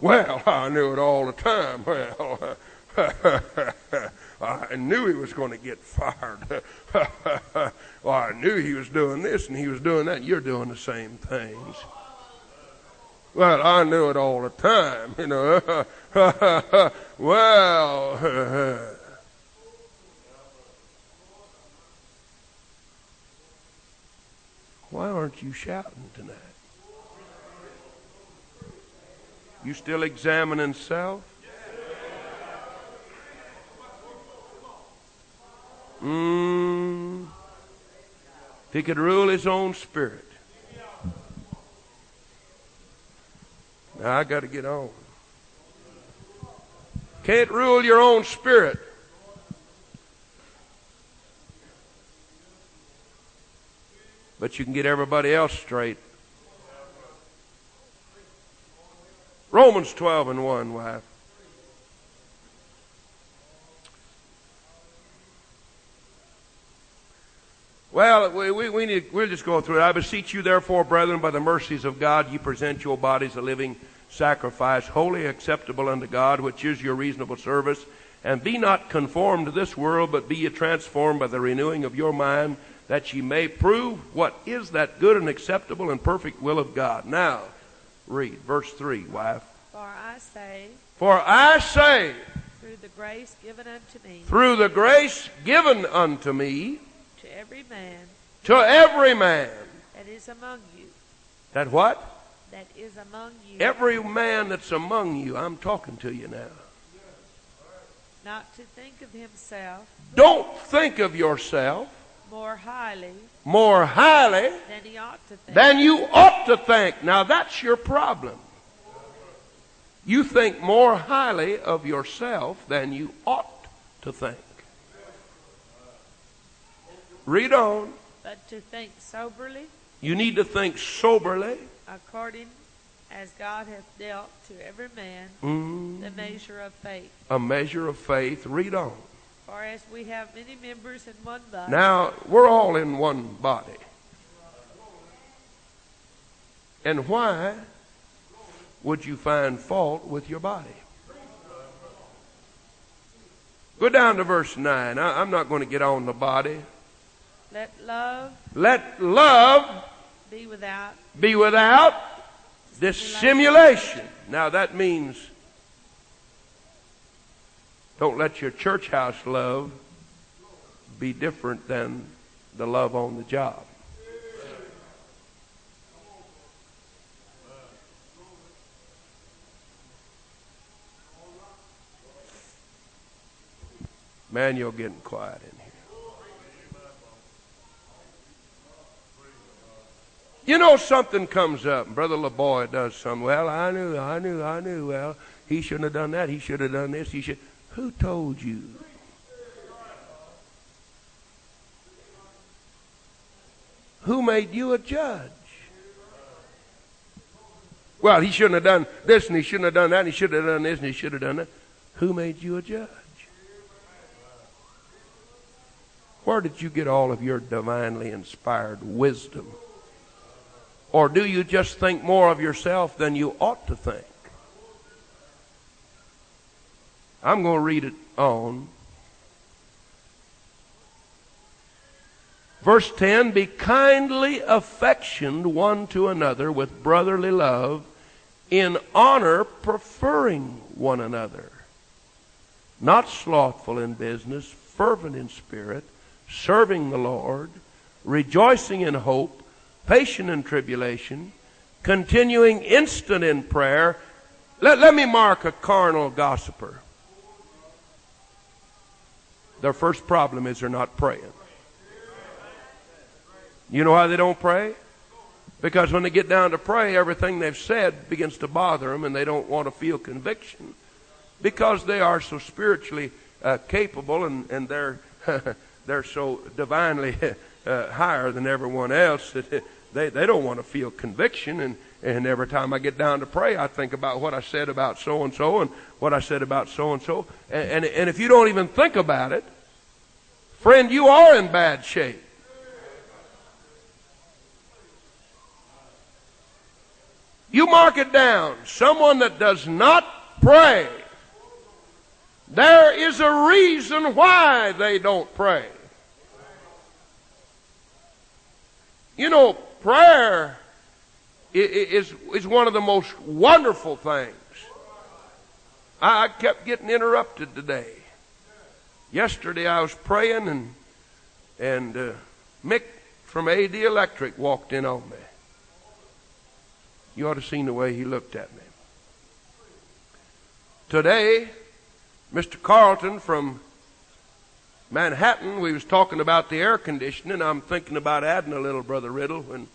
well, *laughs* I knew it all the time. *laughs* Well, *laughs* I knew he was going to get fired. well, I knew he was doing this and he was doing that. You're doing the same things. Well, I knew it all the time, you know. well, why aren't you shouting tonight? You still examining self? Mm. If he could rule his own spirit. Now I got to get on. Can't rule your own spirit. But you can get everybody else straight. Romans 12 and 1, wife. Well, we, we, we need, we'll just go through it. I beseech you, therefore, brethren, by the mercies of God, you present your bodies a living sacrifice, wholly acceptable unto God, which is your reasonable service. And be not conformed to this world, but be ye transformed by the renewing of your mind, that ye may prove what is that good and acceptable and perfect will of God. Now, read verse 3, wife. For I say, For I say, through the grace given unto me, through the grace given unto me, to every man to every man, that is among you, that what? that is among you, Every man that's among you, I'm talking to you now. not to think of himself Don't think of yourself more highly more highly than he ought to think, than you ought to think. Now that's your problem. You think more highly of yourself than you ought to think. Read on. but to think soberly, You need to think soberly. according as God hath dealt to every man Mm, the measure of faith. a measure of faith. Read on. For as we have many members in one body, Now, we're all in one body. And why would you find fault with your body? Go down to verse 9. I, I'm not going to get on the body. let love Let love be without be without dissimulation. Now, that means don't let your church house love be different than the love on the job. Man, you're getting quiet in here. You know something comes up, Brother LeBoy does something. Well, I knew, I knew, I knew. Well, he shouldn't have done that. He should have done this. He should. Who told you? Who made you a judge? Well, he shouldn't have done this, and he shouldn't have done that, and he should have done this, and he should have done that. Who made you a judge? Where did you get all of your divinely inspired wisdom? Or do you just think more of yourself than you ought to think? I'm going to read it on. Verse 10 Be kindly affectioned one to another with brotherly love, in honor preferring one another, not slothful in business, fervent in spirit, serving the Lord, rejoicing in hope, patient in tribulation, continuing instant in prayer. Let, let me mark a carnal gossiper. Their first problem is they're not praying. You know why they don't pray? Because when they get down to pray, everything they've said begins to bother them and they don't want to feel conviction. Because they are so spiritually uh, capable and, and they're, *laughs* they're so divinely *laughs* uh, higher than everyone else that *laughs* they, they don't want to feel conviction. And, and every time I get down to pray, I think about what I said about so and so and what I said about so and so. And and if you don't even think about it, Friend, you are in bad shape. You mark it down. Someone that does not pray. There is a reason why they don't pray. You know, prayer is, is one of the most wonderful things. I kept getting interrupted today. Yesterday I was praying and and uh, Mick from AD Electric walked in on me. You ought to have seen the way he looked at me. Today, Mr. Carlton from Manhattan, we was talking about the air conditioning. I'm thinking about adding a little, Brother Riddle, when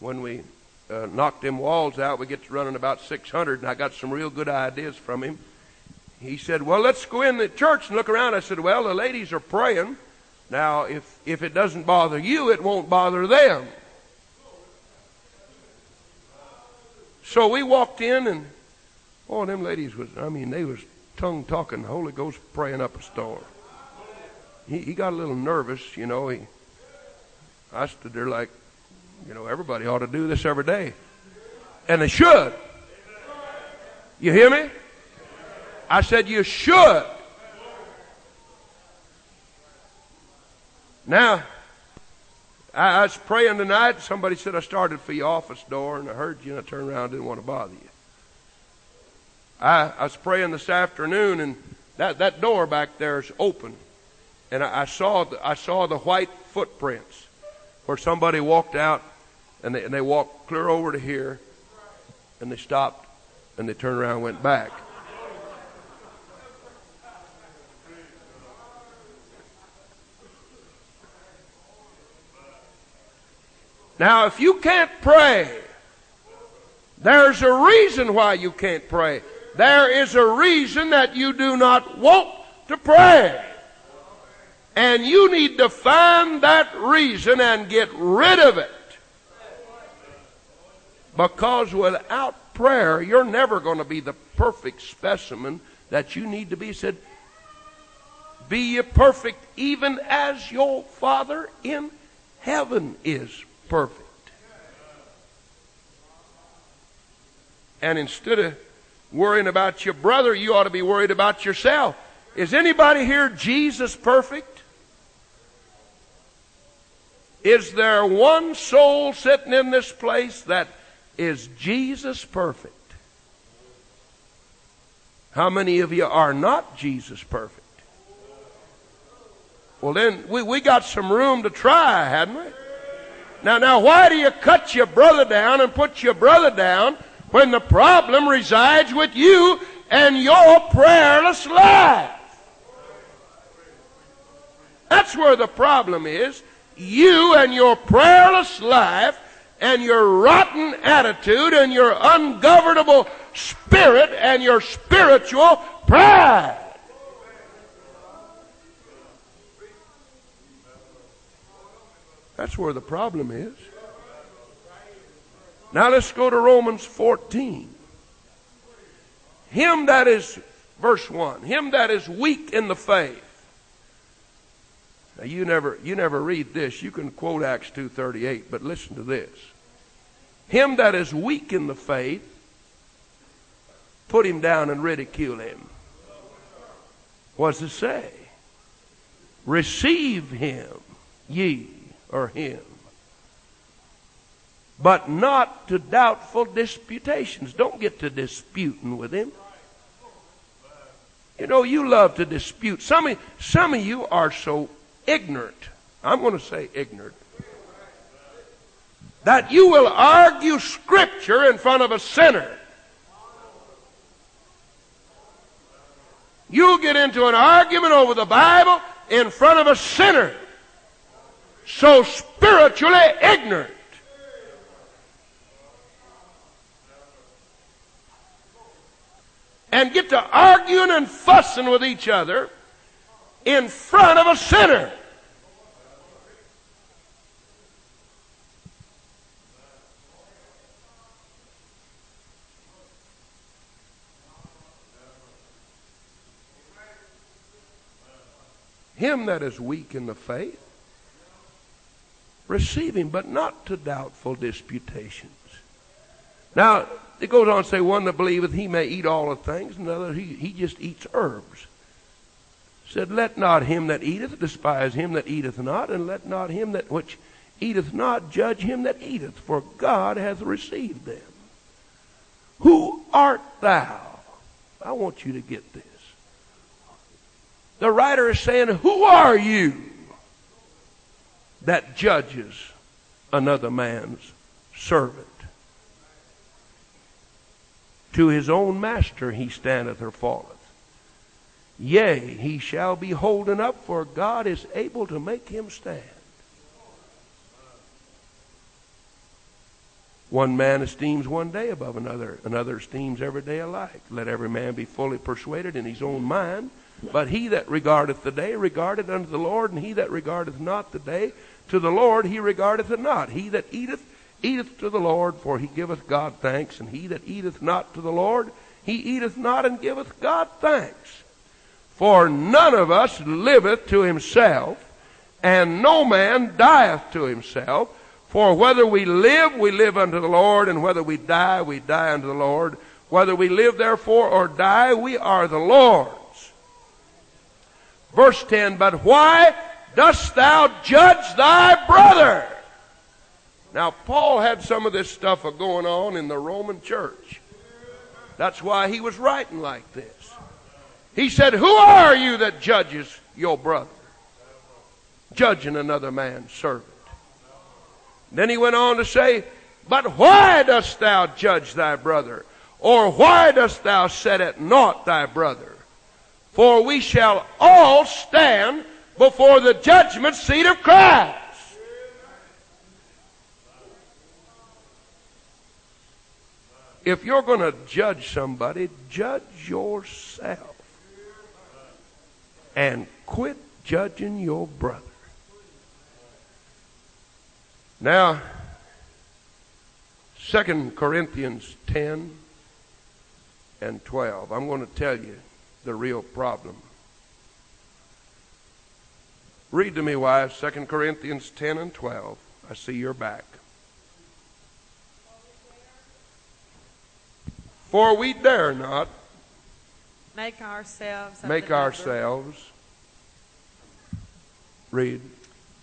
when we uh, knock them walls out, we get to running about 600, and I got some real good ideas from him. He said, Well, let's go in the church and look around. I said, Well, the ladies are praying. Now, if, if it doesn't bother you, it won't bother them. So we walked in, and oh, them ladies was, I mean, they was tongue talking, Holy Ghost praying up a storm. He, he got a little nervous, you know. He, I stood there like, you know, everybody ought to do this every day. And they should. You hear me? I said you should. Now, I, I was praying tonight. Somebody said I started for your office door, and I heard you, and I turned around and didn't want to bother you. I, I was praying this afternoon, and that, that door back there is open. And I, I saw the, I saw the white footprints where somebody walked out and they, and they walked clear over to here, and they stopped, and they turned around and went back. Now, if you can't pray, there's a reason why you can't pray. There is a reason that you do not want to pray. And you need to find that reason and get rid of it. Because without prayer, you're never going to be the perfect specimen that you need to be. He said, Be ye perfect even as your Father in heaven is perfect. And instead of worrying about your brother, you ought to be worried about yourself. Is anybody here Jesus perfect? Is there one soul sitting in this place that is Jesus perfect? How many of you are not Jesus perfect? Well, then we, we got some room to try, hadn't we? Now, now, why do you cut your brother down and put your brother down when the problem resides with you and your prayerless life? That's where the problem is. You and your prayerless life and your rotten attitude and your ungovernable spirit and your spiritual pride. That's where the problem is. Now let's go to Romans 14. Him that is, verse 1, him that is weak in the faith. Now you never, you never read this. You can quote Acts 2.38, but listen to this. Him that is weak in the faith, put him down and ridicule him. What's it say? Receive him, ye, or him. But not to doubtful disputations. Don't get to disputing with him. You know, you love to dispute. Some of, some of you are so ignorant. I'm going to say ignorant that you will argue Scripture in front of a sinner. You'll get into an argument over the Bible in front of a sinner. So spiritually ignorant. And get to arguing and fussing with each other in front of a sinner. him that is weak in the faith. Receive him, but not to doubtful disputations. Now, it goes on to say, one that believeth he may eat all the things, another he, he just eats herbs. Said, let not him that eateth despise him that eateth not, and let not him that which eateth not judge him that eateth, for God hath received them. Who art thou? I want you to get this. The writer is saying, Who are you that judges another man's servant? To his own master he standeth or falleth. Yea, he shall be holden up, for God is able to make him stand. One man esteems one day above another, another esteems every day alike. Let every man be fully persuaded in his own mind. But he that regardeth the day regardeth unto the Lord, and he that regardeth not the day to the Lord he regardeth it not. He that eateth, eateth to the Lord, for he giveth God thanks, and he that eateth not to the Lord, he eateth not and giveth God thanks. For none of us liveth to himself, and no man dieth to himself. For whether we live, we live unto the Lord, and whether we die, we die unto the Lord. Whether we live therefore or die, we are the Lord's. Verse 10, But why dost thou judge thy brother? Now, Paul had some of this stuff going on in the Roman church. That's why he was writing like this. He said, Who are you that judges your brother? Judging another man's servant. Then he went on to say, But why dost thou judge thy brother? Or why dost thou set at naught thy brother? For we shall all stand before the judgment seat of Christ. If you're going to judge somebody, judge yourself. And quit judging your brother. Now, 2 Corinthians 10 and 12. I'm going to tell you the real problem. Read to me, wives, 2 Corinthians 10 and 12. I see you're back. For we dare not make ourselves make ourselves read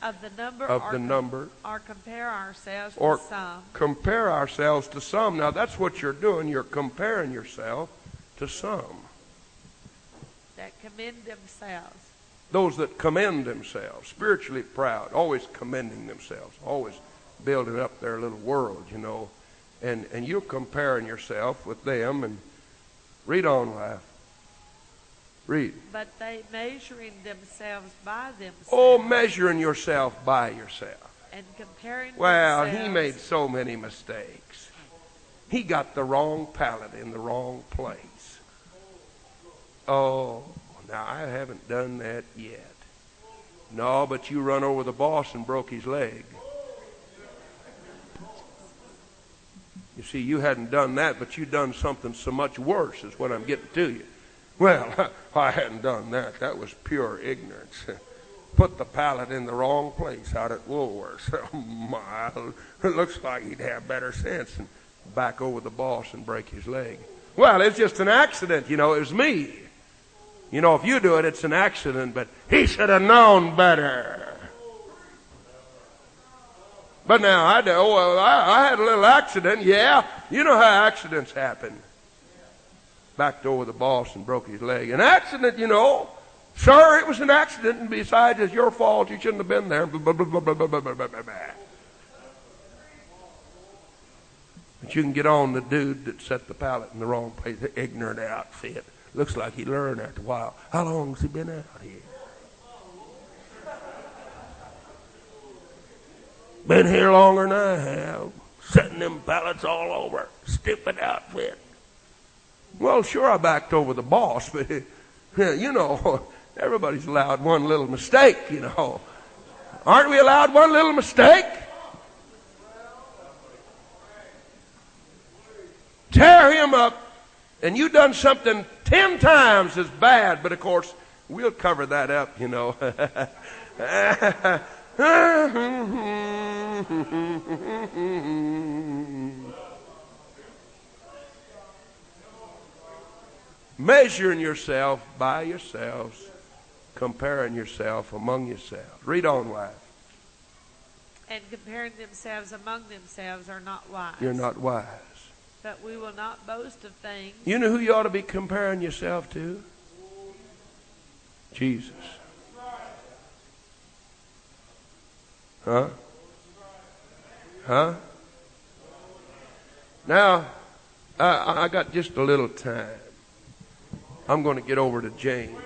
of the number of or the com- number or compare ourselves or to some compare ourselves to some. Now that's what you're doing. You're comparing yourself to some. that commend themselves. Those that commend themselves, spiritually proud, always commending themselves, always building up their little world, you know. And and you're comparing yourself with them and read on, wife. Read. But they measuring themselves by themselves Oh, measuring yourself by yourself. and comparing Well, themselves. he made so many mistakes. He got the wrong pallet in the wrong place. Oh, now I haven't done that yet. No, but you run over the boss and broke his leg. You see, you hadn't done that, but you done something so much worse, is what I'm getting to you. Well, *laughs* I hadn't done that. That was pure ignorance. *laughs* Put the pallet in the wrong place out at Woolworths. *laughs* Oh, my. It looks like he'd have better sense and back over the boss and break his leg. Well, it's just an accident. You know, it was me. You know, if you do it, it's an accident, but he should have known better. But now I do. Well, I, I, had a little accident. Yeah, you know how accidents happen. Backed over the boss and broke his leg. An accident, you know. Sir, it was an accident, and besides, it's your fault. You shouldn't have been there. Blah, blah, blah, but you can get on the dude that set the pallet in the wrong place, the ignorant outfit. Looks like he learned after a while. How long has he been out here? Been here longer than I have. Setting them pallets all over. Stupid outfit. Well, sure, I backed over the boss, but *laughs* you know, *laughs* everybody's allowed one little mistake, you know. Aren't we allowed one little mistake? Tear him up, and you've done something ten times as bad, but of course, we'll cover that up, you know. *laughs* Measuring yourself by yourselves, comparing yourself among yourselves. Read on, wife. And comparing themselves among themselves are not wise. You're not wise. But we will not boast of things. You know who you ought to be comparing yourself to? Jesus. Huh? Huh? Now, I, I got just a little time. I'm going to get over to James.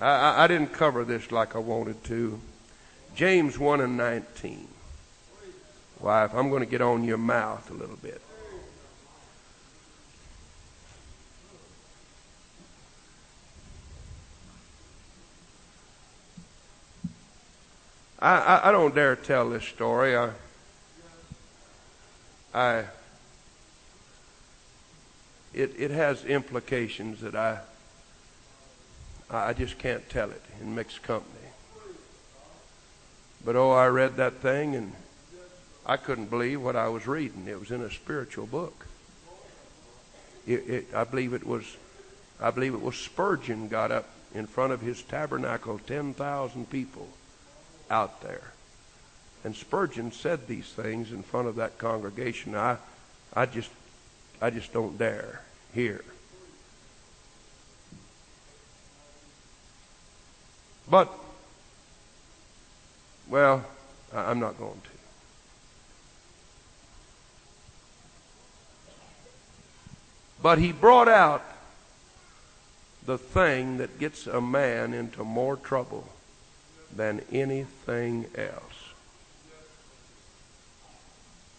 I, I, I didn't cover this like I wanted to. James 1 and 19. Wife, I'm going to get on your mouth a little bit. I, I, I don't dare tell this story. I, I it, it has implications that I I just can't tell it in mixed company. But oh, I read that thing and I couldn't believe what I was reading. It was in a spiritual book. It, it, I believe it was, I believe it was Spurgeon got up in front of his tabernacle, ten thousand people out there. And Spurgeon said these things in front of that congregation. I, I just, I just don't dare hear. But, well, I'm not going to. But he brought out the thing that gets a man into more trouble than anything else.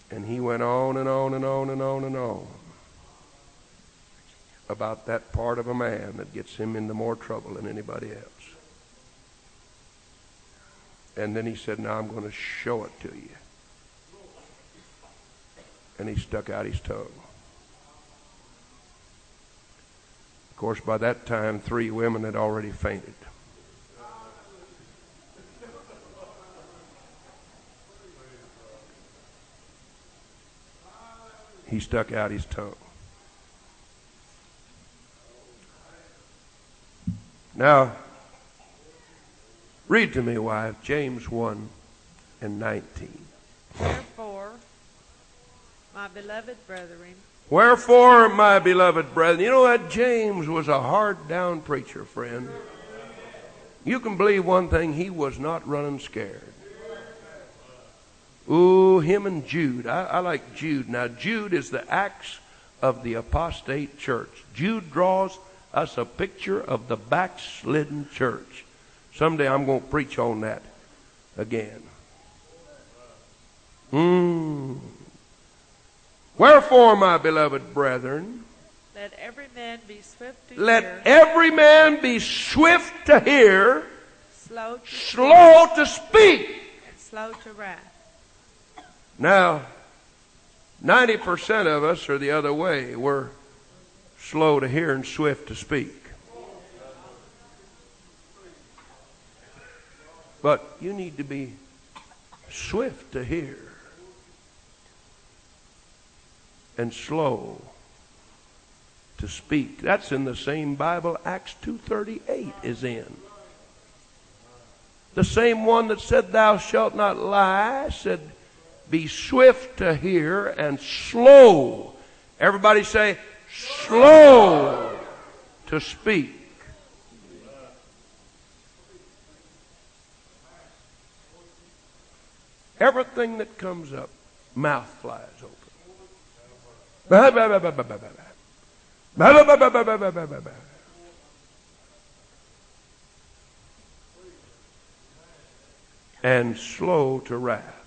And he went on and on and on and on and on about that part of a man that gets him into more trouble than anybody else. And then he said, Now I'm going to show it to you. And he stuck out his tongue. Of course, by that time, three women had already fainted. He stuck out his tongue. Now, read to me, wife, James 1 and 19. Wherefore, my beloved brethren, Wherefore, my beloved brethren, you know that James was a hard down preacher, friend. You can believe one thing, he was not running scared. Ooh, him and Jude. I, I like Jude. Now, Jude is the Acts of the apostate church. Jude draws us a picture of the backslidden church. Someday I'm going to preach on that again. Hmm. Wherefore, my beloved brethren, let every man be swift to let hear, every man be swift to hear, slow to slow to speak. and slow to wrath. Now, 90% of us are the other way. We're slow to hear and swift to speak. But you need to be swift to hear and slow to speak. That's in the same Bible Acts 2:38 is in. The same one that said thou shalt not lie said be swift to hear and slow. Everybody say, slow to speak. Everything that comes up, mouth flies open. And slow to wrath.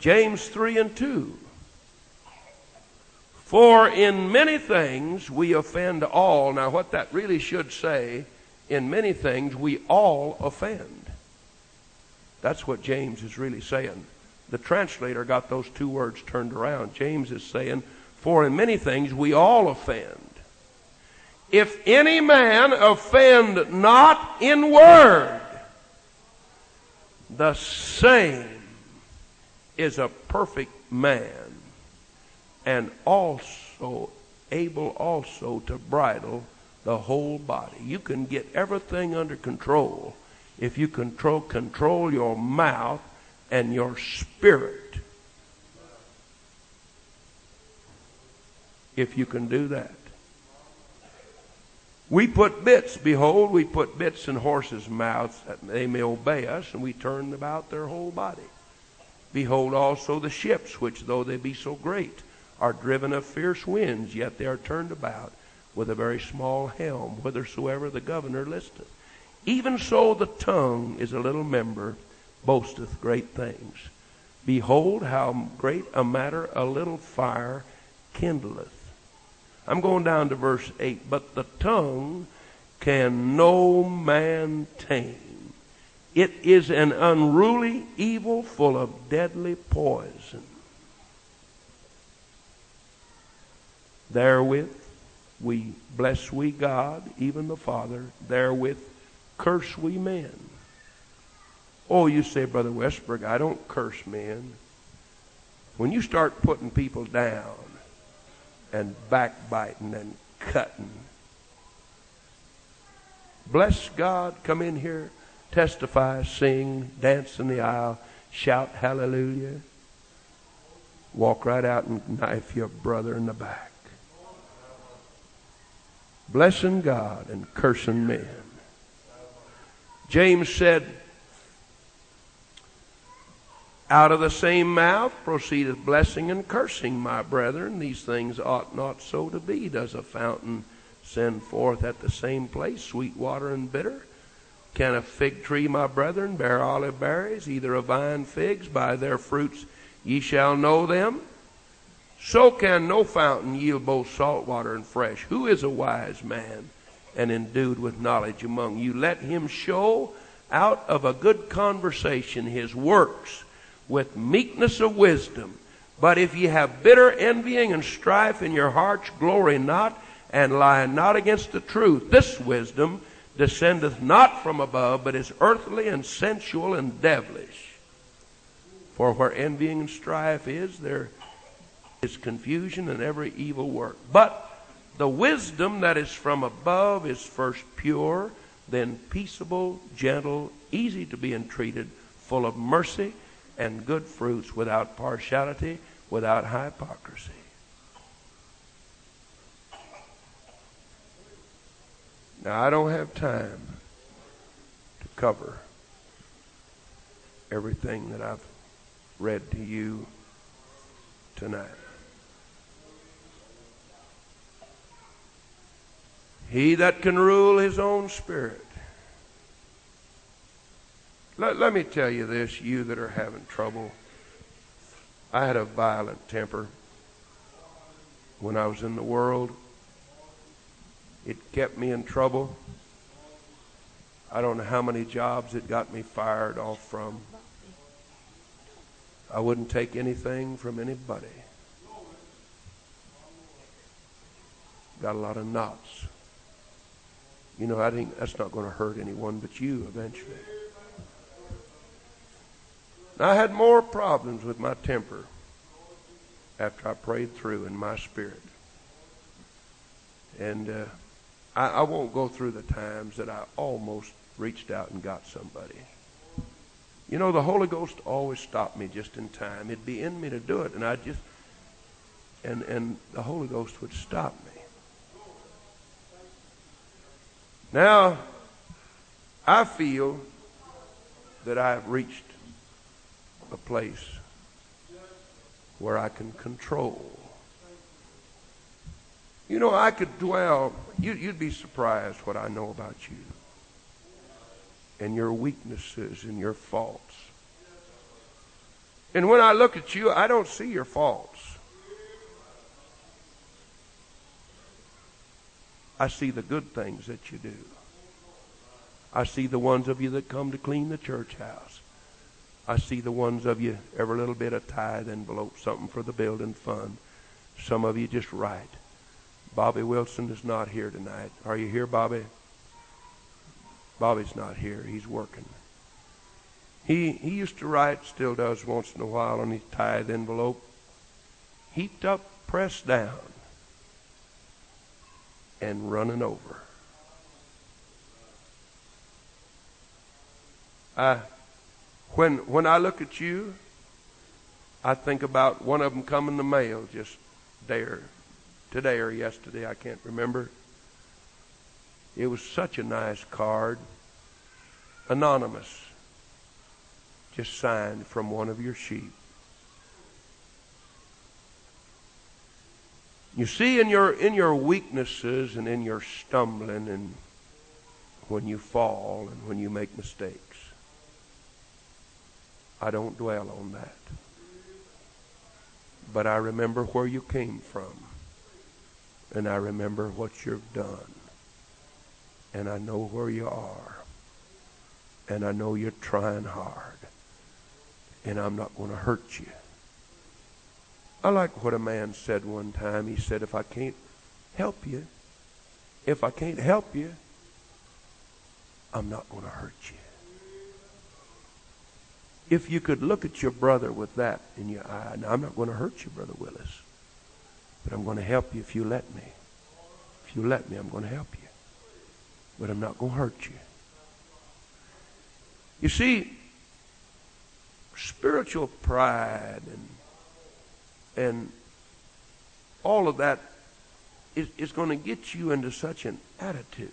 James 3 and 2. For in many things we offend all. Now, what that really should say, in many things we all offend. That's what James is really saying. The translator got those two words turned around. James is saying, For in many things we all offend. If any man offend not in word, the same is a perfect man and also able also to bridle the whole body. You can get everything under control if you control control your mouth and your spirit. If you can do that. We put bits, behold, we put bits in horses' mouths that they may obey us, and we turn about their whole body. Behold also the ships, which though they be so great, are driven of fierce winds, yet they are turned about with a very small helm, whithersoever the governor listeth. Even so the tongue is a little member, boasteth great things. Behold how great a matter a little fire kindleth. I'm going down to verse 8. But the tongue can no man tame. It is an unruly evil full of deadly poison. Therewith we bless we God, even the Father. Therewith curse we men. Oh, you say, Brother Westbrook, I don't curse men. When you start putting people down, and backbiting and cutting. Bless God, come in here, testify, sing, dance in the aisle, shout hallelujah. Walk right out and knife your brother in the back. Blessing God and cursing men. James said, out of the same mouth proceedeth blessing and cursing, my brethren. These things ought not so to be. Does a fountain send forth at the same place sweet water and bitter? Can a fig tree, my brethren, bear olive berries, either a vine figs? By their fruits ye shall know them. So can no fountain yield both salt water and fresh. Who is a wise man and endued with knowledge among you? Let him show out of a good conversation his works with meekness of wisdom. But if ye have bitter envying and strife in your hearts, glory not, and lie not against the truth. This wisdom descendeth not from above, but is earthly and sensual and devilish. For where envying and strife is, there is confusion and every evil work. But the wisdom that is from above is first pure, then peaceable, gentle, easy to be entreated, full of mercy and good fruits without partiality, without hypocrisy. Now, I don't have time to cover everything that I've read to you tonight. He that can rule his own spirit let, let me tell you this, you that are having trouble. I had a violent temper when I was in the world. It kept me in trouble. I don't know how many jobs it got me fired off from. I wouldn't take anything from anybody. Got a lot of knots. You know, I think that's not going to hurt anyone but you eventually. I had more problems with my temper after I prayed through in my spirit. And uh, I, I won't go through the times that I almost reached out and got somebody. You know, the Holy Ghost always stopped me just in time. It'd be in me to do it, and I just, and and the Holy Ghost would stop me. Now, I feel that I have reached a place where I can control. You know, I could dwell, you, would be surprised what I know about you and your weaknesses and your faults. And when I look at you, I don't see your faults. I see the good things that you do. I see the ones of you that come to clean the church house. I see the ones of you every little bit of tithe envelope, something for the building fund. Some of you just write. Bobby Wilson is not here tonight. Are you here, Bobby? Bobby's not here. He's working. He he used to write, still does once in a while on his tithe envelope. Heaped up, pressed down, and running over. I, when, when I look at you, I think about one of them coming the mail just there today or yesterday. I can't remember. It was such a nice card. Anonymous. Just signed from one of your sheep. You see, in your in your weaknesses and in your stumbling and when you fall and when you make mistakes, I don't dwell on that. But I remember where you came from. And I remember what you've done. And I know where you are. And I know you're trying hard. And I'm not going to hurt you. I like what a man said one time. He said, if I can't help you, if I can't help you, I'm not going to hurt you. If you could look at your brother with that in your eye. Now, I'm not going to hurt you, Brother Willis, but I'm going to help you if you let me. If you let me, I'm going to help you. But I'm not going to hurt you. You see, spiritual pride and and all of that is, is going to get you into such an attitude.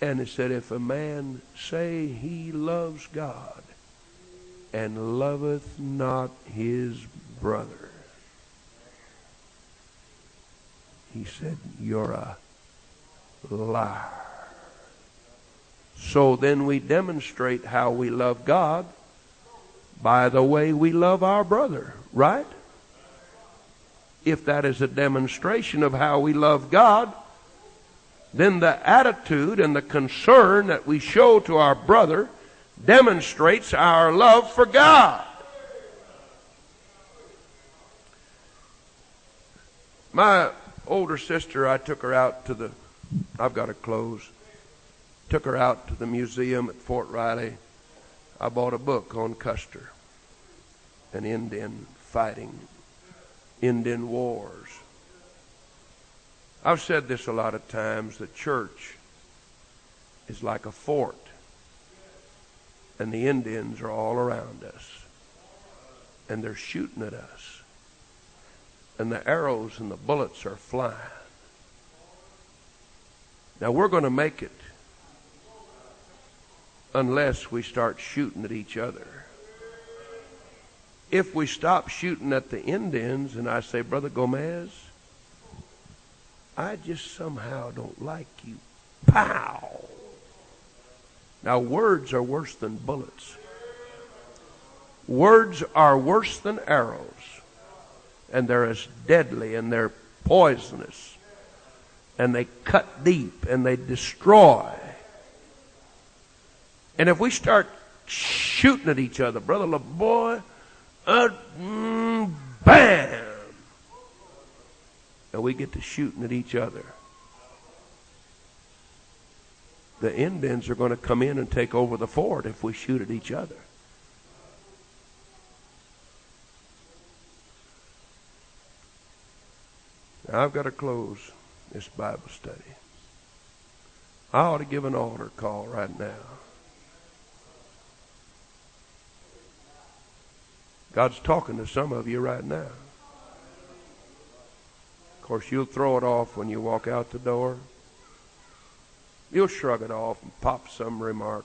And it said, if a man say he loves God and loveth not his brother, he said, you're a liar. So then we demonstrate how we love God by the way we love our brother, right? If that is a demonstration of how we love God, then the attitude and the concern that we show to our brother demonstrates our love for God. My older sister, I took her out to the, I've got to close, took her out to the museum at Fort Riley. I bought a book on Custer and Indian fighting, Indian wars. I've said this a lot of times the church is like a fort, and the Indians are all around us, and they're shooting at us, and the arrows and the bullets are flying. Now we're going to make it unless we start shooting at each other if we stop shooting at the Indians and I say, Brother Gomez, I just somehow don't like you. Pow! Now, words are worse than bullets. Words are worse than arrows. And they're as deadly and they're poisonous. And they cut deep and they destroy. And if we start shooting at each other, Brother LeBoy, uh, mm, bam! And we get to shooting at each other. The Indians are going to come in and take over the fort if we shoot at each other. I've got to close this Bible study. I ought to give an altar call right now. God's talking to some of you right now. Of course, you'll throw it off when you walk out the door. You'll shrug it off and pop some remark.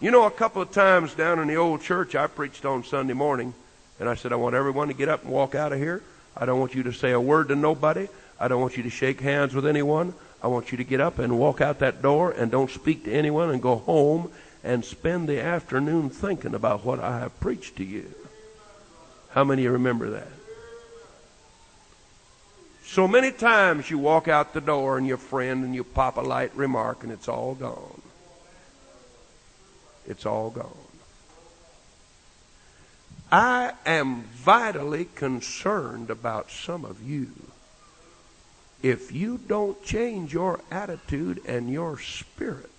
You know, a couple of times down in the old church, I preached on Sunday morning, and I said, I want everyone to get up and walk out of here. I don't want you to say a word to nobody. I don't want you to shake hands with anyone. I want you to get up and walk out that door and don't speak to anyone and go home and spend the afternoon thinking about what I have preached to you. How many remember that? So many times you walk out the door and your friend and you pop a light remark and it's all gone. It's all gone. I am vitally concerned about some of you. If you don't change your attitude and your spirit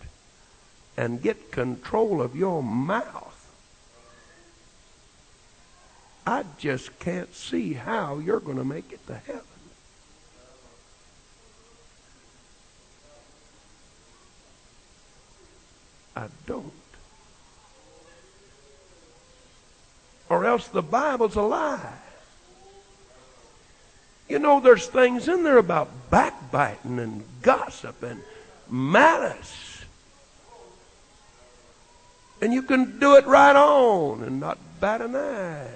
and get control of your mouth, I just can't see how you're going to make it to heaven. I don't. Or else the Bible's a lie. You know, there's things in there about backbiting and gossip and malice. And you can do it right on and not bat an eye.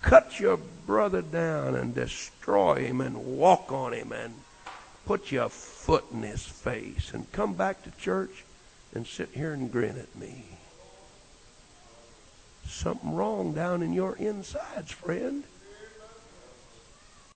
Cut your brother down and destroy him and walk on him and put your foot in his face and come back to church and sit here and grin at me. Something wrong down in your insides, friend.